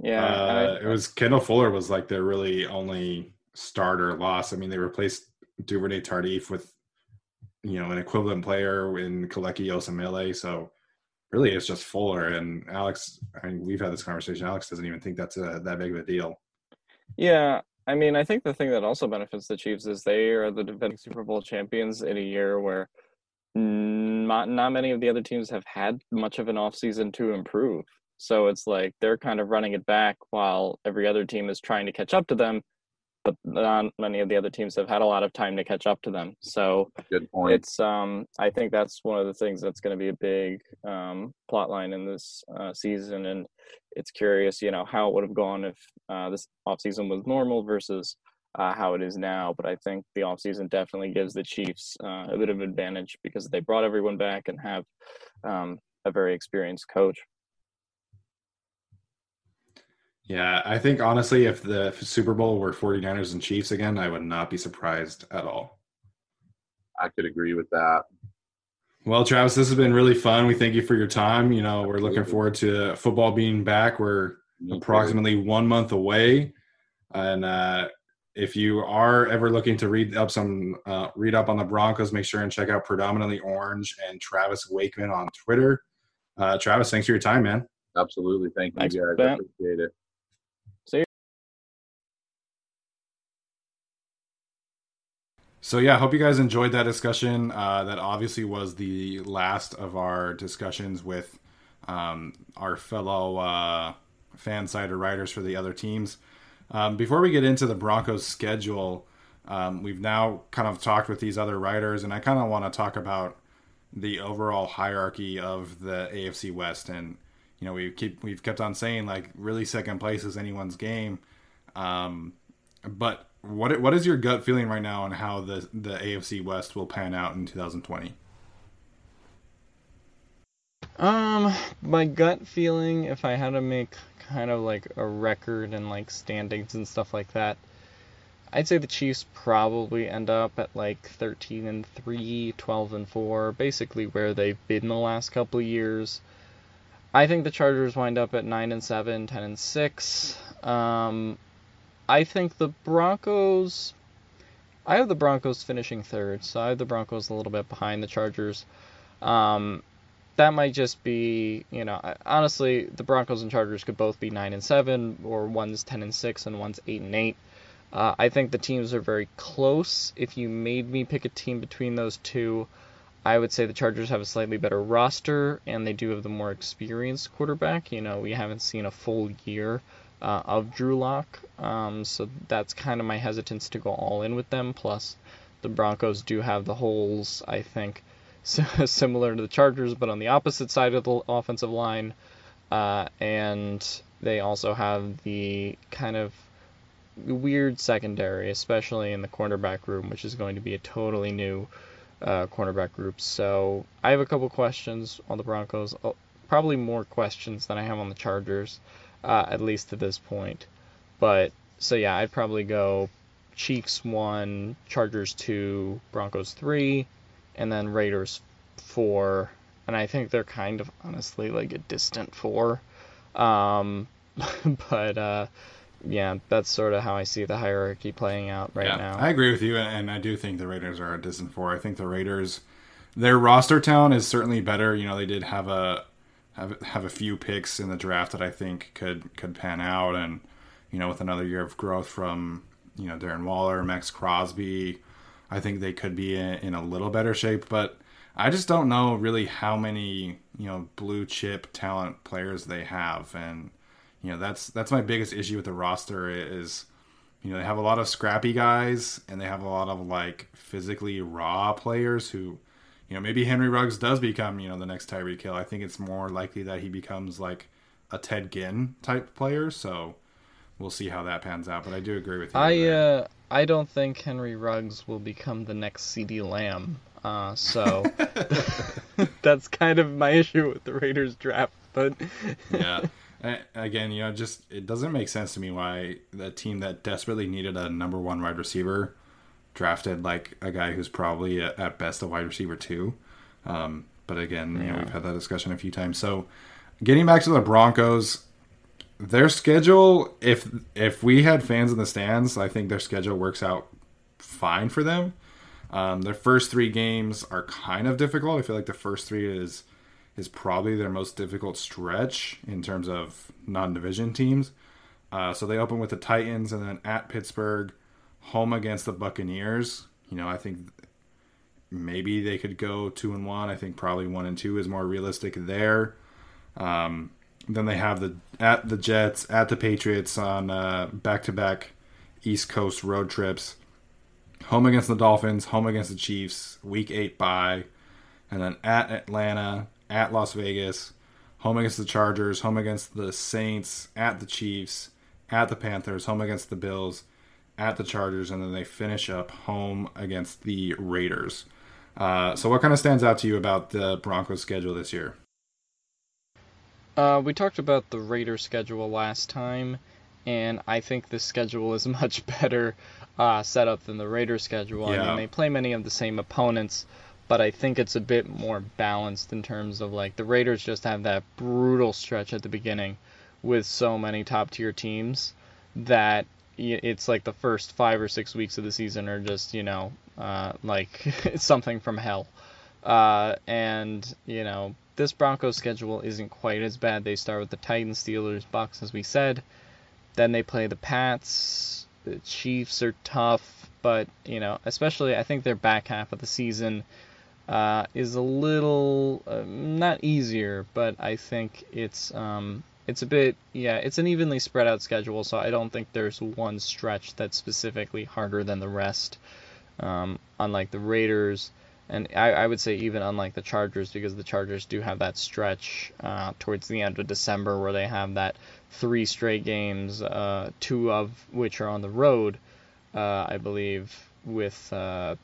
Yeah, uh, it was Kendall Fuller was like their really only starter loss. I mean, they replaced Duvernay Tardif with you know an equivalent player in Kelechi Osemele. So really, it's just Fuller and Alex. I mean, we've had this conversation. Alex doesn't even think that's a, that big of a deal. Yeah, I mean, I think the thing that also benefits the Chiefs is they are the defending Super Bowl champions in a year where not not many of the other teams have had much of an offseason to improve. So it's like they're kind of running it back while every other team is trying to catch up to them but not many of the other teams have had a lot of time to catch up to them. So good point. It's um, I think that's one of the things that's going to be a big um, plot line in this uh, season, and it's curious, you know, how it would have gone if uh, this offseason was normal versus uh, how it is now. But I think the offseason definitely gives the Chiefs uh, a bit of advantage because they brought everyone back and have um, a very experienced coach. Yeah, I think honestly, if the Super Bowl were 49ers and Chiefs again, I would not be surprised at all. I could agree with that. Well, Travis, this has been really fun. We thank you for your time. You know, we're looking forward to football being back. We're approximately one month away, and uh, if you are ever looking to read up some uh, read up on the Broncos, make sure and check out Predominantly Orange and Travis Wakeman on Twitter. Uh, Travis, thanks for your time, man. Absolutely, thank you thanks, guys. I appreciate it. So yeah, I hope you guys enjoyed that discussion. Uh, that obviously was the last of our discussions with um, our fellow uh, FanSided writers for the other teams. Um, before we get into the Broncos schedule, um, we've now kind of talked with these other writers, and I kind of want to talk about the overall hierarchy of the AFC West. And you know, we keep we've kept on saying like really second place is anyone's game, um, but what what is your gut feeling right now on how the the AFC West will pan out in 2020? Um, my gut feeling, if I had to make kind of like a record and like standings and stuff like that, I'd say the Chiefs probably end up at like 13 and 3, 12 and 4, basically where they've been the last couple of years. I think the Chargers wind up at 9 and 7, 10 and 6. Um, I think the Broncos. I have the Broncos finishing third, so I have the Broncos a little bit behind the Chargers. Um, that might just be, you know, honestly, the Broncos and Chargers could both be nine and seven, or one's ten and six and one's eight and eight. Uh, I think the teams are very close. If you made me pick a team between those two, I would say the Chargers have a slightly better roster, and they do have the more experienced quarterback. You know, we haven't seen a full year uh, of Drew Lock, um, so that's kind of my hesitance to go all in with them. Plus, the Broncos do have the holes, I think, (laughs) similar to the Chargers, but on the opposite side of the offensive line, uh, and they also have the kind of weird secondary, especially in the cornerback room, which is going to be a totally new uh, cornerback group. So I have a couple questions on the Broncos, uh, probably more questions than I have on the Chargers, uh, at least to this point. But so yeah, I'd probably go Chiefs one, Chargers two, Broncos three, and then Raiders four. And I think they're kind of honestly like a distant four. Um, (laughs) but uh, yeah, that's sort of how I see the hierarchy playing out right yeah, now. I agree with you, and I do think the Raiders are a distant four. I think the Raiders, their roster town is certainly better. You know, they did have a have have a few picks in the draft that I think could could pan out, and you know, with another year of growth from you know Darren Waller, Maxx Crosby, I think they could be in, in a little better shape. But I just don't know really how many you know blue chip talent players they have, and you know that's that's my biggest issue with the roster is you know they have a lot of scrappy guys and they have a lot of like physically raw players who you know maybe Henry Ruggs does become you know the next Tyreek Hill. I think it's more likely that he becomes like a Ted Ginn type player. So we'll see how that pans out. But I do agree with you. I uh, I don't think Henry Ruggs will become the next CeeDee Lamb. Uh, so (laughs) (laughs) that's kind of my issue with the Raiders draft. But (laughs) yeah, again, you know, just it doesn't make sense to me why the team that desperately needed a number one wide receiver drafted like a guy who's probably a, at best a wide receiver too. Um, but again, yeah. you know, we've had that discussion a few times. So, getting back to the Broncos, their schedule, if if we had fans in the stands, I think their schedule works out fine for them. Um, their first three games are kind of difficult. I feel like the first three is is probably their most difficult stretch in terms of non-division teams. Uh, so they open with the Titans and then at Pittsburgh, home against the Buccaneers. You know, I think maybe they could go two and one. I think probably one and two is more realistic there. Um, then they have the at the Jets, at the Patriots on back to back East Coast road trips. Home against the Dolphins, home against the Chiefs, week eight bye, and then at Atlanta, at Las Vegas, home against the Chargers, home against the Saints, at the Chiefs, at the Panthers, home against the Bills, at the Chargers, and then they finish up home against the Raiders. Uh, so, what kind of stands out to you about the Broncos' schedule this year? Uh, we talked about the Raiders' schedule last time, and I think the schedule is (laughs) much better uh, set up than the Raiders' schedule. Yeah. I mean, they play many of the same opponents, but I think it's a bit more balanced in terms of like the Raiders just have that brutal stretch at the beginning with so many top tier teams that it's like the first five or six weeks of the season are just you know uh, like (laughs) something from hell. Uh, and you know this Broncos schedule isn't quite as bad. They start with the Titans Steelers Bucs as we said. Then they play the Pats. The Chiefs are tough but you know especially I think their back half of the season uh, is a little uh, not easier, but I think it's um, it's a bit yeah it's an evenly spread out schedule, so I don't think there's one stretch that's specifically harder than the rest. Um, unlike the Raiders, and I, I, would say even unlike the Chargers, because the Chargers do have that stretch uh, towards the end of December where they have that three straight games, uh, two of which are on the road, uh, I believe, with uh,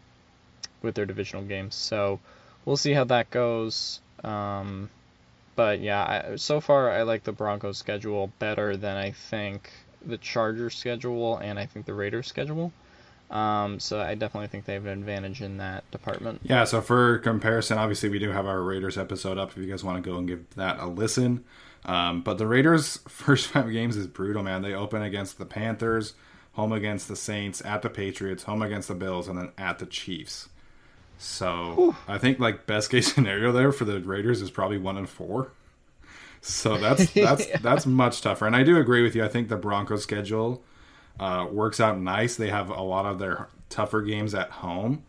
with their divisional games. So we'll see how that goes. Um, but yeah, I, so far I like the Broncos schedule better than I think the Chargers schedule and I think the Raiders schedule. Um, so I definitely think they have an advantage in that department. Yeah. So for comparison, obviously we do have our Raiders episode up if you guys want to go and give that a listen. Um, but the Raiders' (laughs) first five games is brutal, man. They open against the Panthers, home against the Saints, at the Patriots, home against the Bills, and then at the Chiefs. So Whew. I think like best case (laughs) scenario there for the Raiders is probably one and four. So that's (laughs) that's yeah. that's much tougher. And I do agree with you. I think the Broncos schedule uh, works out nice. They have a lot of their tougher games at home.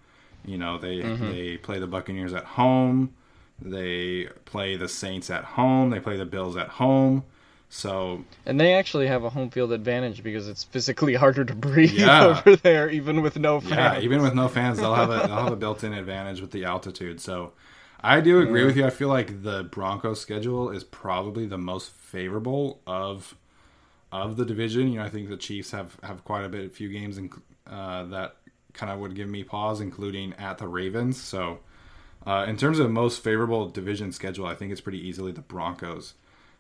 You know, they mm-hmm. they play the Buccaneers at home. They play the Saints at home. They play the Bills at home. So and they actually have a home field advantage because it's physically harder to breathe yeah. (laughs) over there, even with no fans. Yeah, even with no fans, they'll have a they'll have a built-in advantage with the altitude. So I do agree yeah. with you. I feel like the Broncos schedule is probably the most favorable of of the division. You know, I think the Chiefs have have quite a bit, a few games in, uh, that kind of would give me pause, including at the Ravens. So, uh, in terms of most favorable division schedule, I think it's pretty easily the Broncos.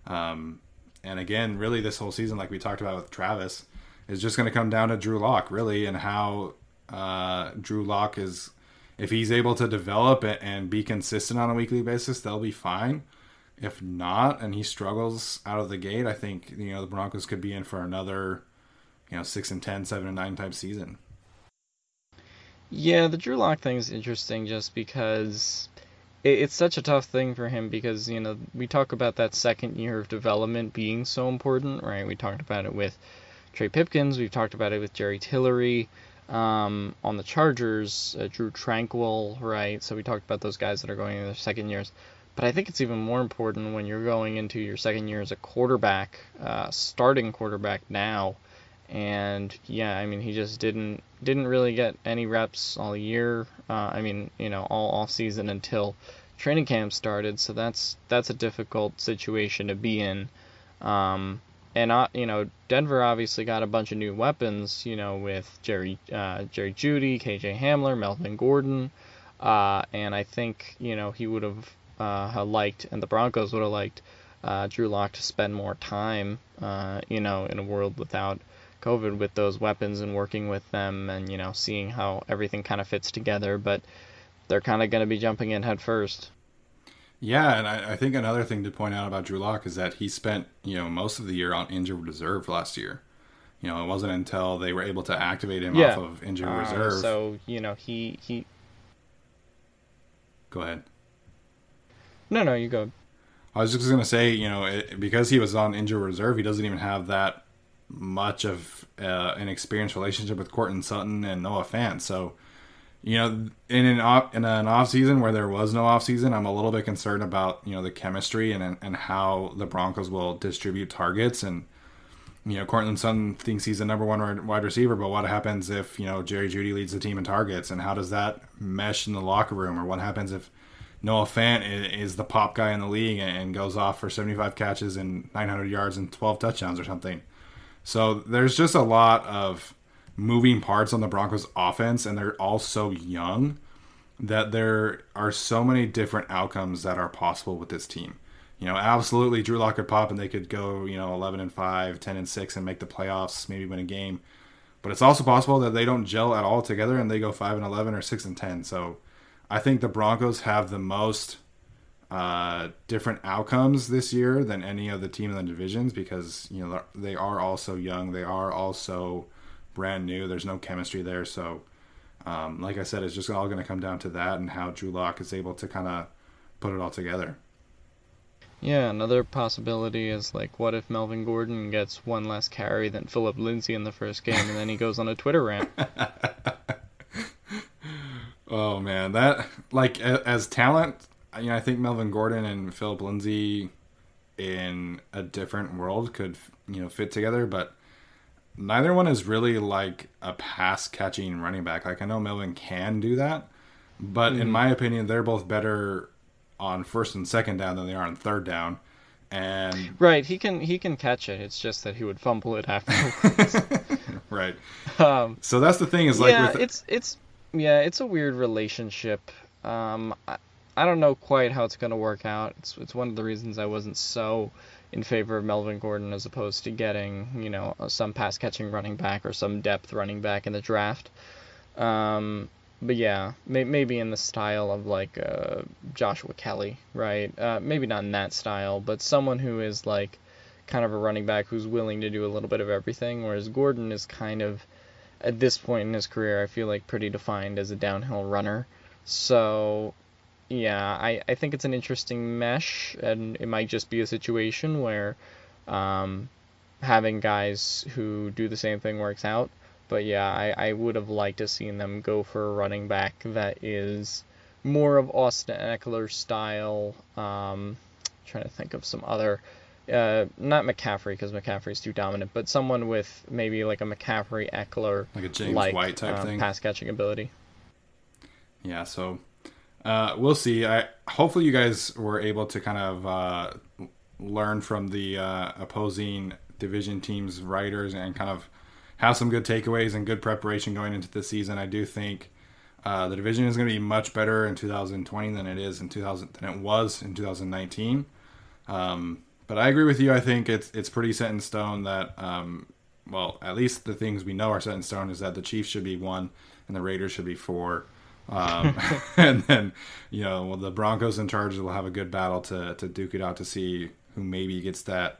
Um, and again, really, this whole season, like we talked about with Travis, is just going to come down to Drew Lock, really, and how uh, Drew Lock is. If he's able to develop and be consistent on a weekly basis, they'll be fine. If not, and he struggles out of the gate, I think you know the Broncos could be in for another, you know, six and 10, 7 and nine type season. Yeah, the Drew Lock thing is interesting just because it, it's such a tough thing for him because you know we talk about that second year of development being so important, right? We talked about it with Trey Pipkins, we've talked about it with Jerry Tillery. Um, on the Chargers, uh, Drue Tranquill, right? So we talked about those guys that are going into their second years. But I think it's even more important when you're going into your second year as a quarterback, uh, starting quarterback now, and yeah, I mean he just didn't didn't really get any reps all year. Uh, I mean you know all off season until training camp started, so that's that's a difficult situation to be in. Um, and uh, you know Denver obviously got a bunch of new weapons, you know with Jerry uh, Jerry Jeudy, KJ Hamler, Melvin Gordon, uh, and I think you know he would have uh, liked and the Broncos would have liked uh, Drew Lock to spend more time, you know, in a world without COVID with those weapons and working with them and you know seeing how everything kind of fits together. But they're kind of going to be jumping in head first. Yeah, and I, I, think another thing to point out about Drew Lock is that he spent you know most of the year on injured reserve last year. You know, it wasn't until they were able to activate him yeah. off of injured uh, reserve. So you know he he. Go ahead. No, no, you go. I was just going to say, you know, it, because he was on injured reserve, he doesn't even have that much of uh, an experienced relationship with Courtland Sutton and Noah Fant. So, you know, in an off in an off season where there was no off season, I'm a little bit concerned about you know the chemistry and and how the Broncos will distribute targets. And you know, Courtland Sutton thinks he's the number one wide receiver, but what happens if you know Jerry Jeudy leads the team in targets, and how does that mesh in the locker room, or what happens if Noah Fant is the pop guy in the league and goes off for 75 catches and 900 yards and 12 touchdowns or something? So there's just a lot of moving parts on the Broncos offense, and they're all so young that there are so many different outcomes that are possible with this team. You know, absolutely, Drew Lock could pop and they could go, you know, 11 and 5, 10 and 6, and make the playoffs, maybe win a game. But it's also possible that they don't gel at all together and they go 5 and 11 or 6 and 10. So I think the Broncos have the most uh, different outcomes this year than any other team in the divisions because you know they are also young. They are also brand new. There's no chemistry there, so um, like I said, it's just all going to come down to that and how Drew Lock is able to kind of put it all together. Yeah, another possibility is like, what if Melvin Gordon gets one less carry than Philip Lindsay in the first game, and then he goes on a Twitter rant. (laughs) oh man, that like as talent you know, I think Melvin Gordon and Philip Lindsay in a different world could, you know, fit together, but neither one is really like a pass catching running back. Like I know Melvin can do that, but mm-hmm. in my opinion, they're both better on first and second down than they are on third down. And right, he can he can catch it. It's just that he would fumble it afterwards. (laughs) right. (laughs) Um, so that's the thing is like yeah, it's it's yeah, it's a weird relationship. Um, I, I don't know quite how it's going to work out. It's it's one of the reasons I wasn't so in favor of Melvin Gordon as opposed to getting you know some pass catching running back or some depth running back in the draft. Um, but yeah, may, maybe in the style of like uh, Joshua Kelley, right? Uh, maybe not in that style, but someone who is like kind of a running back who's willing to do a little bit of everything, whereas Gordon is kind of at this point in his career, I feel like pretty defined as a downhill runner. So, yeah, I, I think it's an interesting mesh, and it might just be a situation where um, having guys who do the same thing works out. But yeah, I, I would have liked to seen them go for a running back that is more of Austin Ekeler style. Um, trying to think of some other, uh, not McCaffrey because McCaffrey's too dominant, but someone with maybe like a McCaffrey Ekeler like a James White type uh, thing, pass catching ability. Yeah, so uh, we'll see. I hopefully you guys were able to kind of uh, learn from the uh, opposing division teams' writers and kind of have some good takeaways and good preparation going into the season. I do think uh, the division is going to be much better in 2020 than it is in 2000 than it was in 2019. Um, but I agree with you. I think it's it's pretty set in stone that um, well, at least the things we know are set in stone is that the Chiefs should be one and the Raiders should be four. Um, (laughs) (laughs) and then, you know, well, the Broncos and Chargers will have a good battle to, to duke it out to see who maybe gets that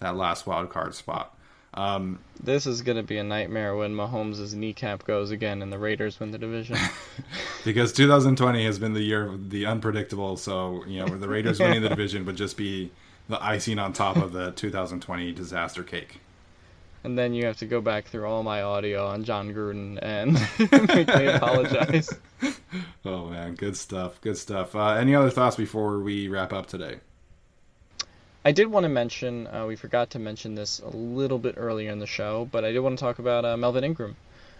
that last wild card spot. Um, this is going to be a nightmare when Mahomes' kneecap goes again and the Raiders win the division. (laughs) because 2020 has been the year of the unpredictable. So, you know, the Raiders winning the division would just be the icing on top of the 2020 disaster cake. And then you have to go back through all my audio on Jon Gruden and (laughs) make me apologize. (laughs) Oh, man. Good stuff. Good stuff. Uh, any other thoughts before we wrap up today? I did want to mention, uh, we forgot to mention this a little bit earlier in the show, but I did want to talk about uh, Melvin Ingram.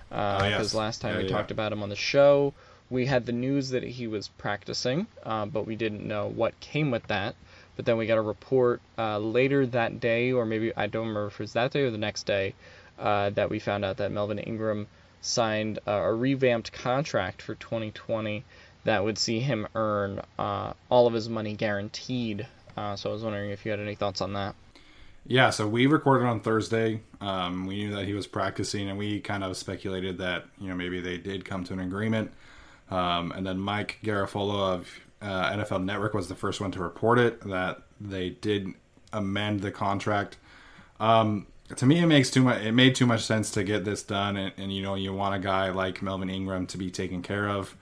Because uh, oh, yes. last time yeah, we yeah. talked about him on the show, we had the news that he was practicing, uh, but we didn't know what came with that. But then we got a report uh, later that day, or maybe I don't remember if it was that day or the next day, uh, that we found out that Melvin Ingram signed a revamped contract for 2020 that would see him earn all of his money guaranteed uh, so I was wondering if you had any thoughts on that. Yeah, so we recorded on Thursday. Um, we knew that he was practicing, and we kind of speculated that you know maybe they did come to an agreement. Um, and then Mike Garafolo of uh, NFL Network was the first one to report it that they did amend the contract. Um, to me, it makes too much. It made too much sense to get this done, and, and you know you want a guy like Melvin Ingram to be taken care of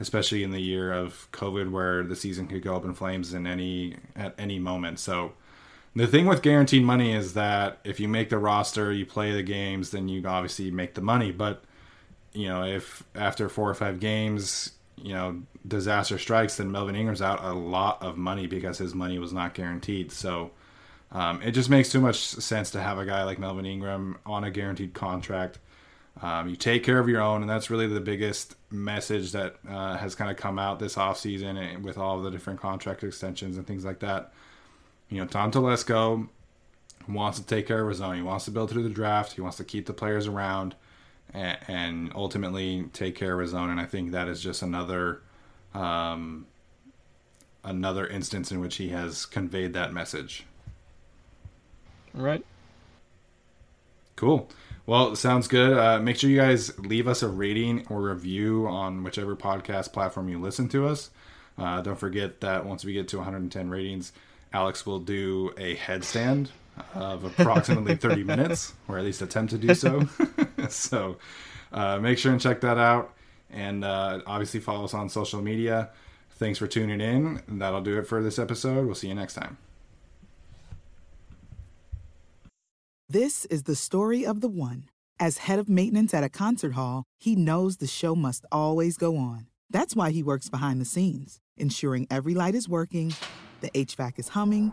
especially in the year of COVID where the season could go up in flames in any at any moment. So the thing with guaranteed money is that if you make the roster, you play the games, then you obviously make the money. But you know, if after four or five games, you know, disaster strikes, then Melvin Ingram's out a lot of money because his money was not guaranteed. So um, it just makes too much sense to have a guy like Melvin Ingram on a guaranteed contract um, you take care of your own, and that's really the biggest message that uh, has kind of come out this offseason eh, with all the different contract extensions and things like that. You know, Tom Telesco wants to take care of his own. He wants to build through the draft. He wants to keep the players around and, and ultimately take care of his own. And I think that is just another um, another instance in which he has conveyed that message. Right. Cool. Well, sounds good. Uh, make sure you guys leave us a rating or review on whichever podcast platform you listen to us. Uh, don't forget that once we get to 110 ratings, Alex will do a headstand of approximately (laughs) 30 minutes, or at least attempt to do so. (laughs) so uh, make sure and check that out. And uh, obviously, follow us on social media. Thanks for tuning in. That'll do it for this episode. We'll see you next time. This is the story of the one. As head of maintenance at a concert hall, he knows the show must always go on. That's why he works behind the scenes, ensuring every light is working, the HVAC is humming,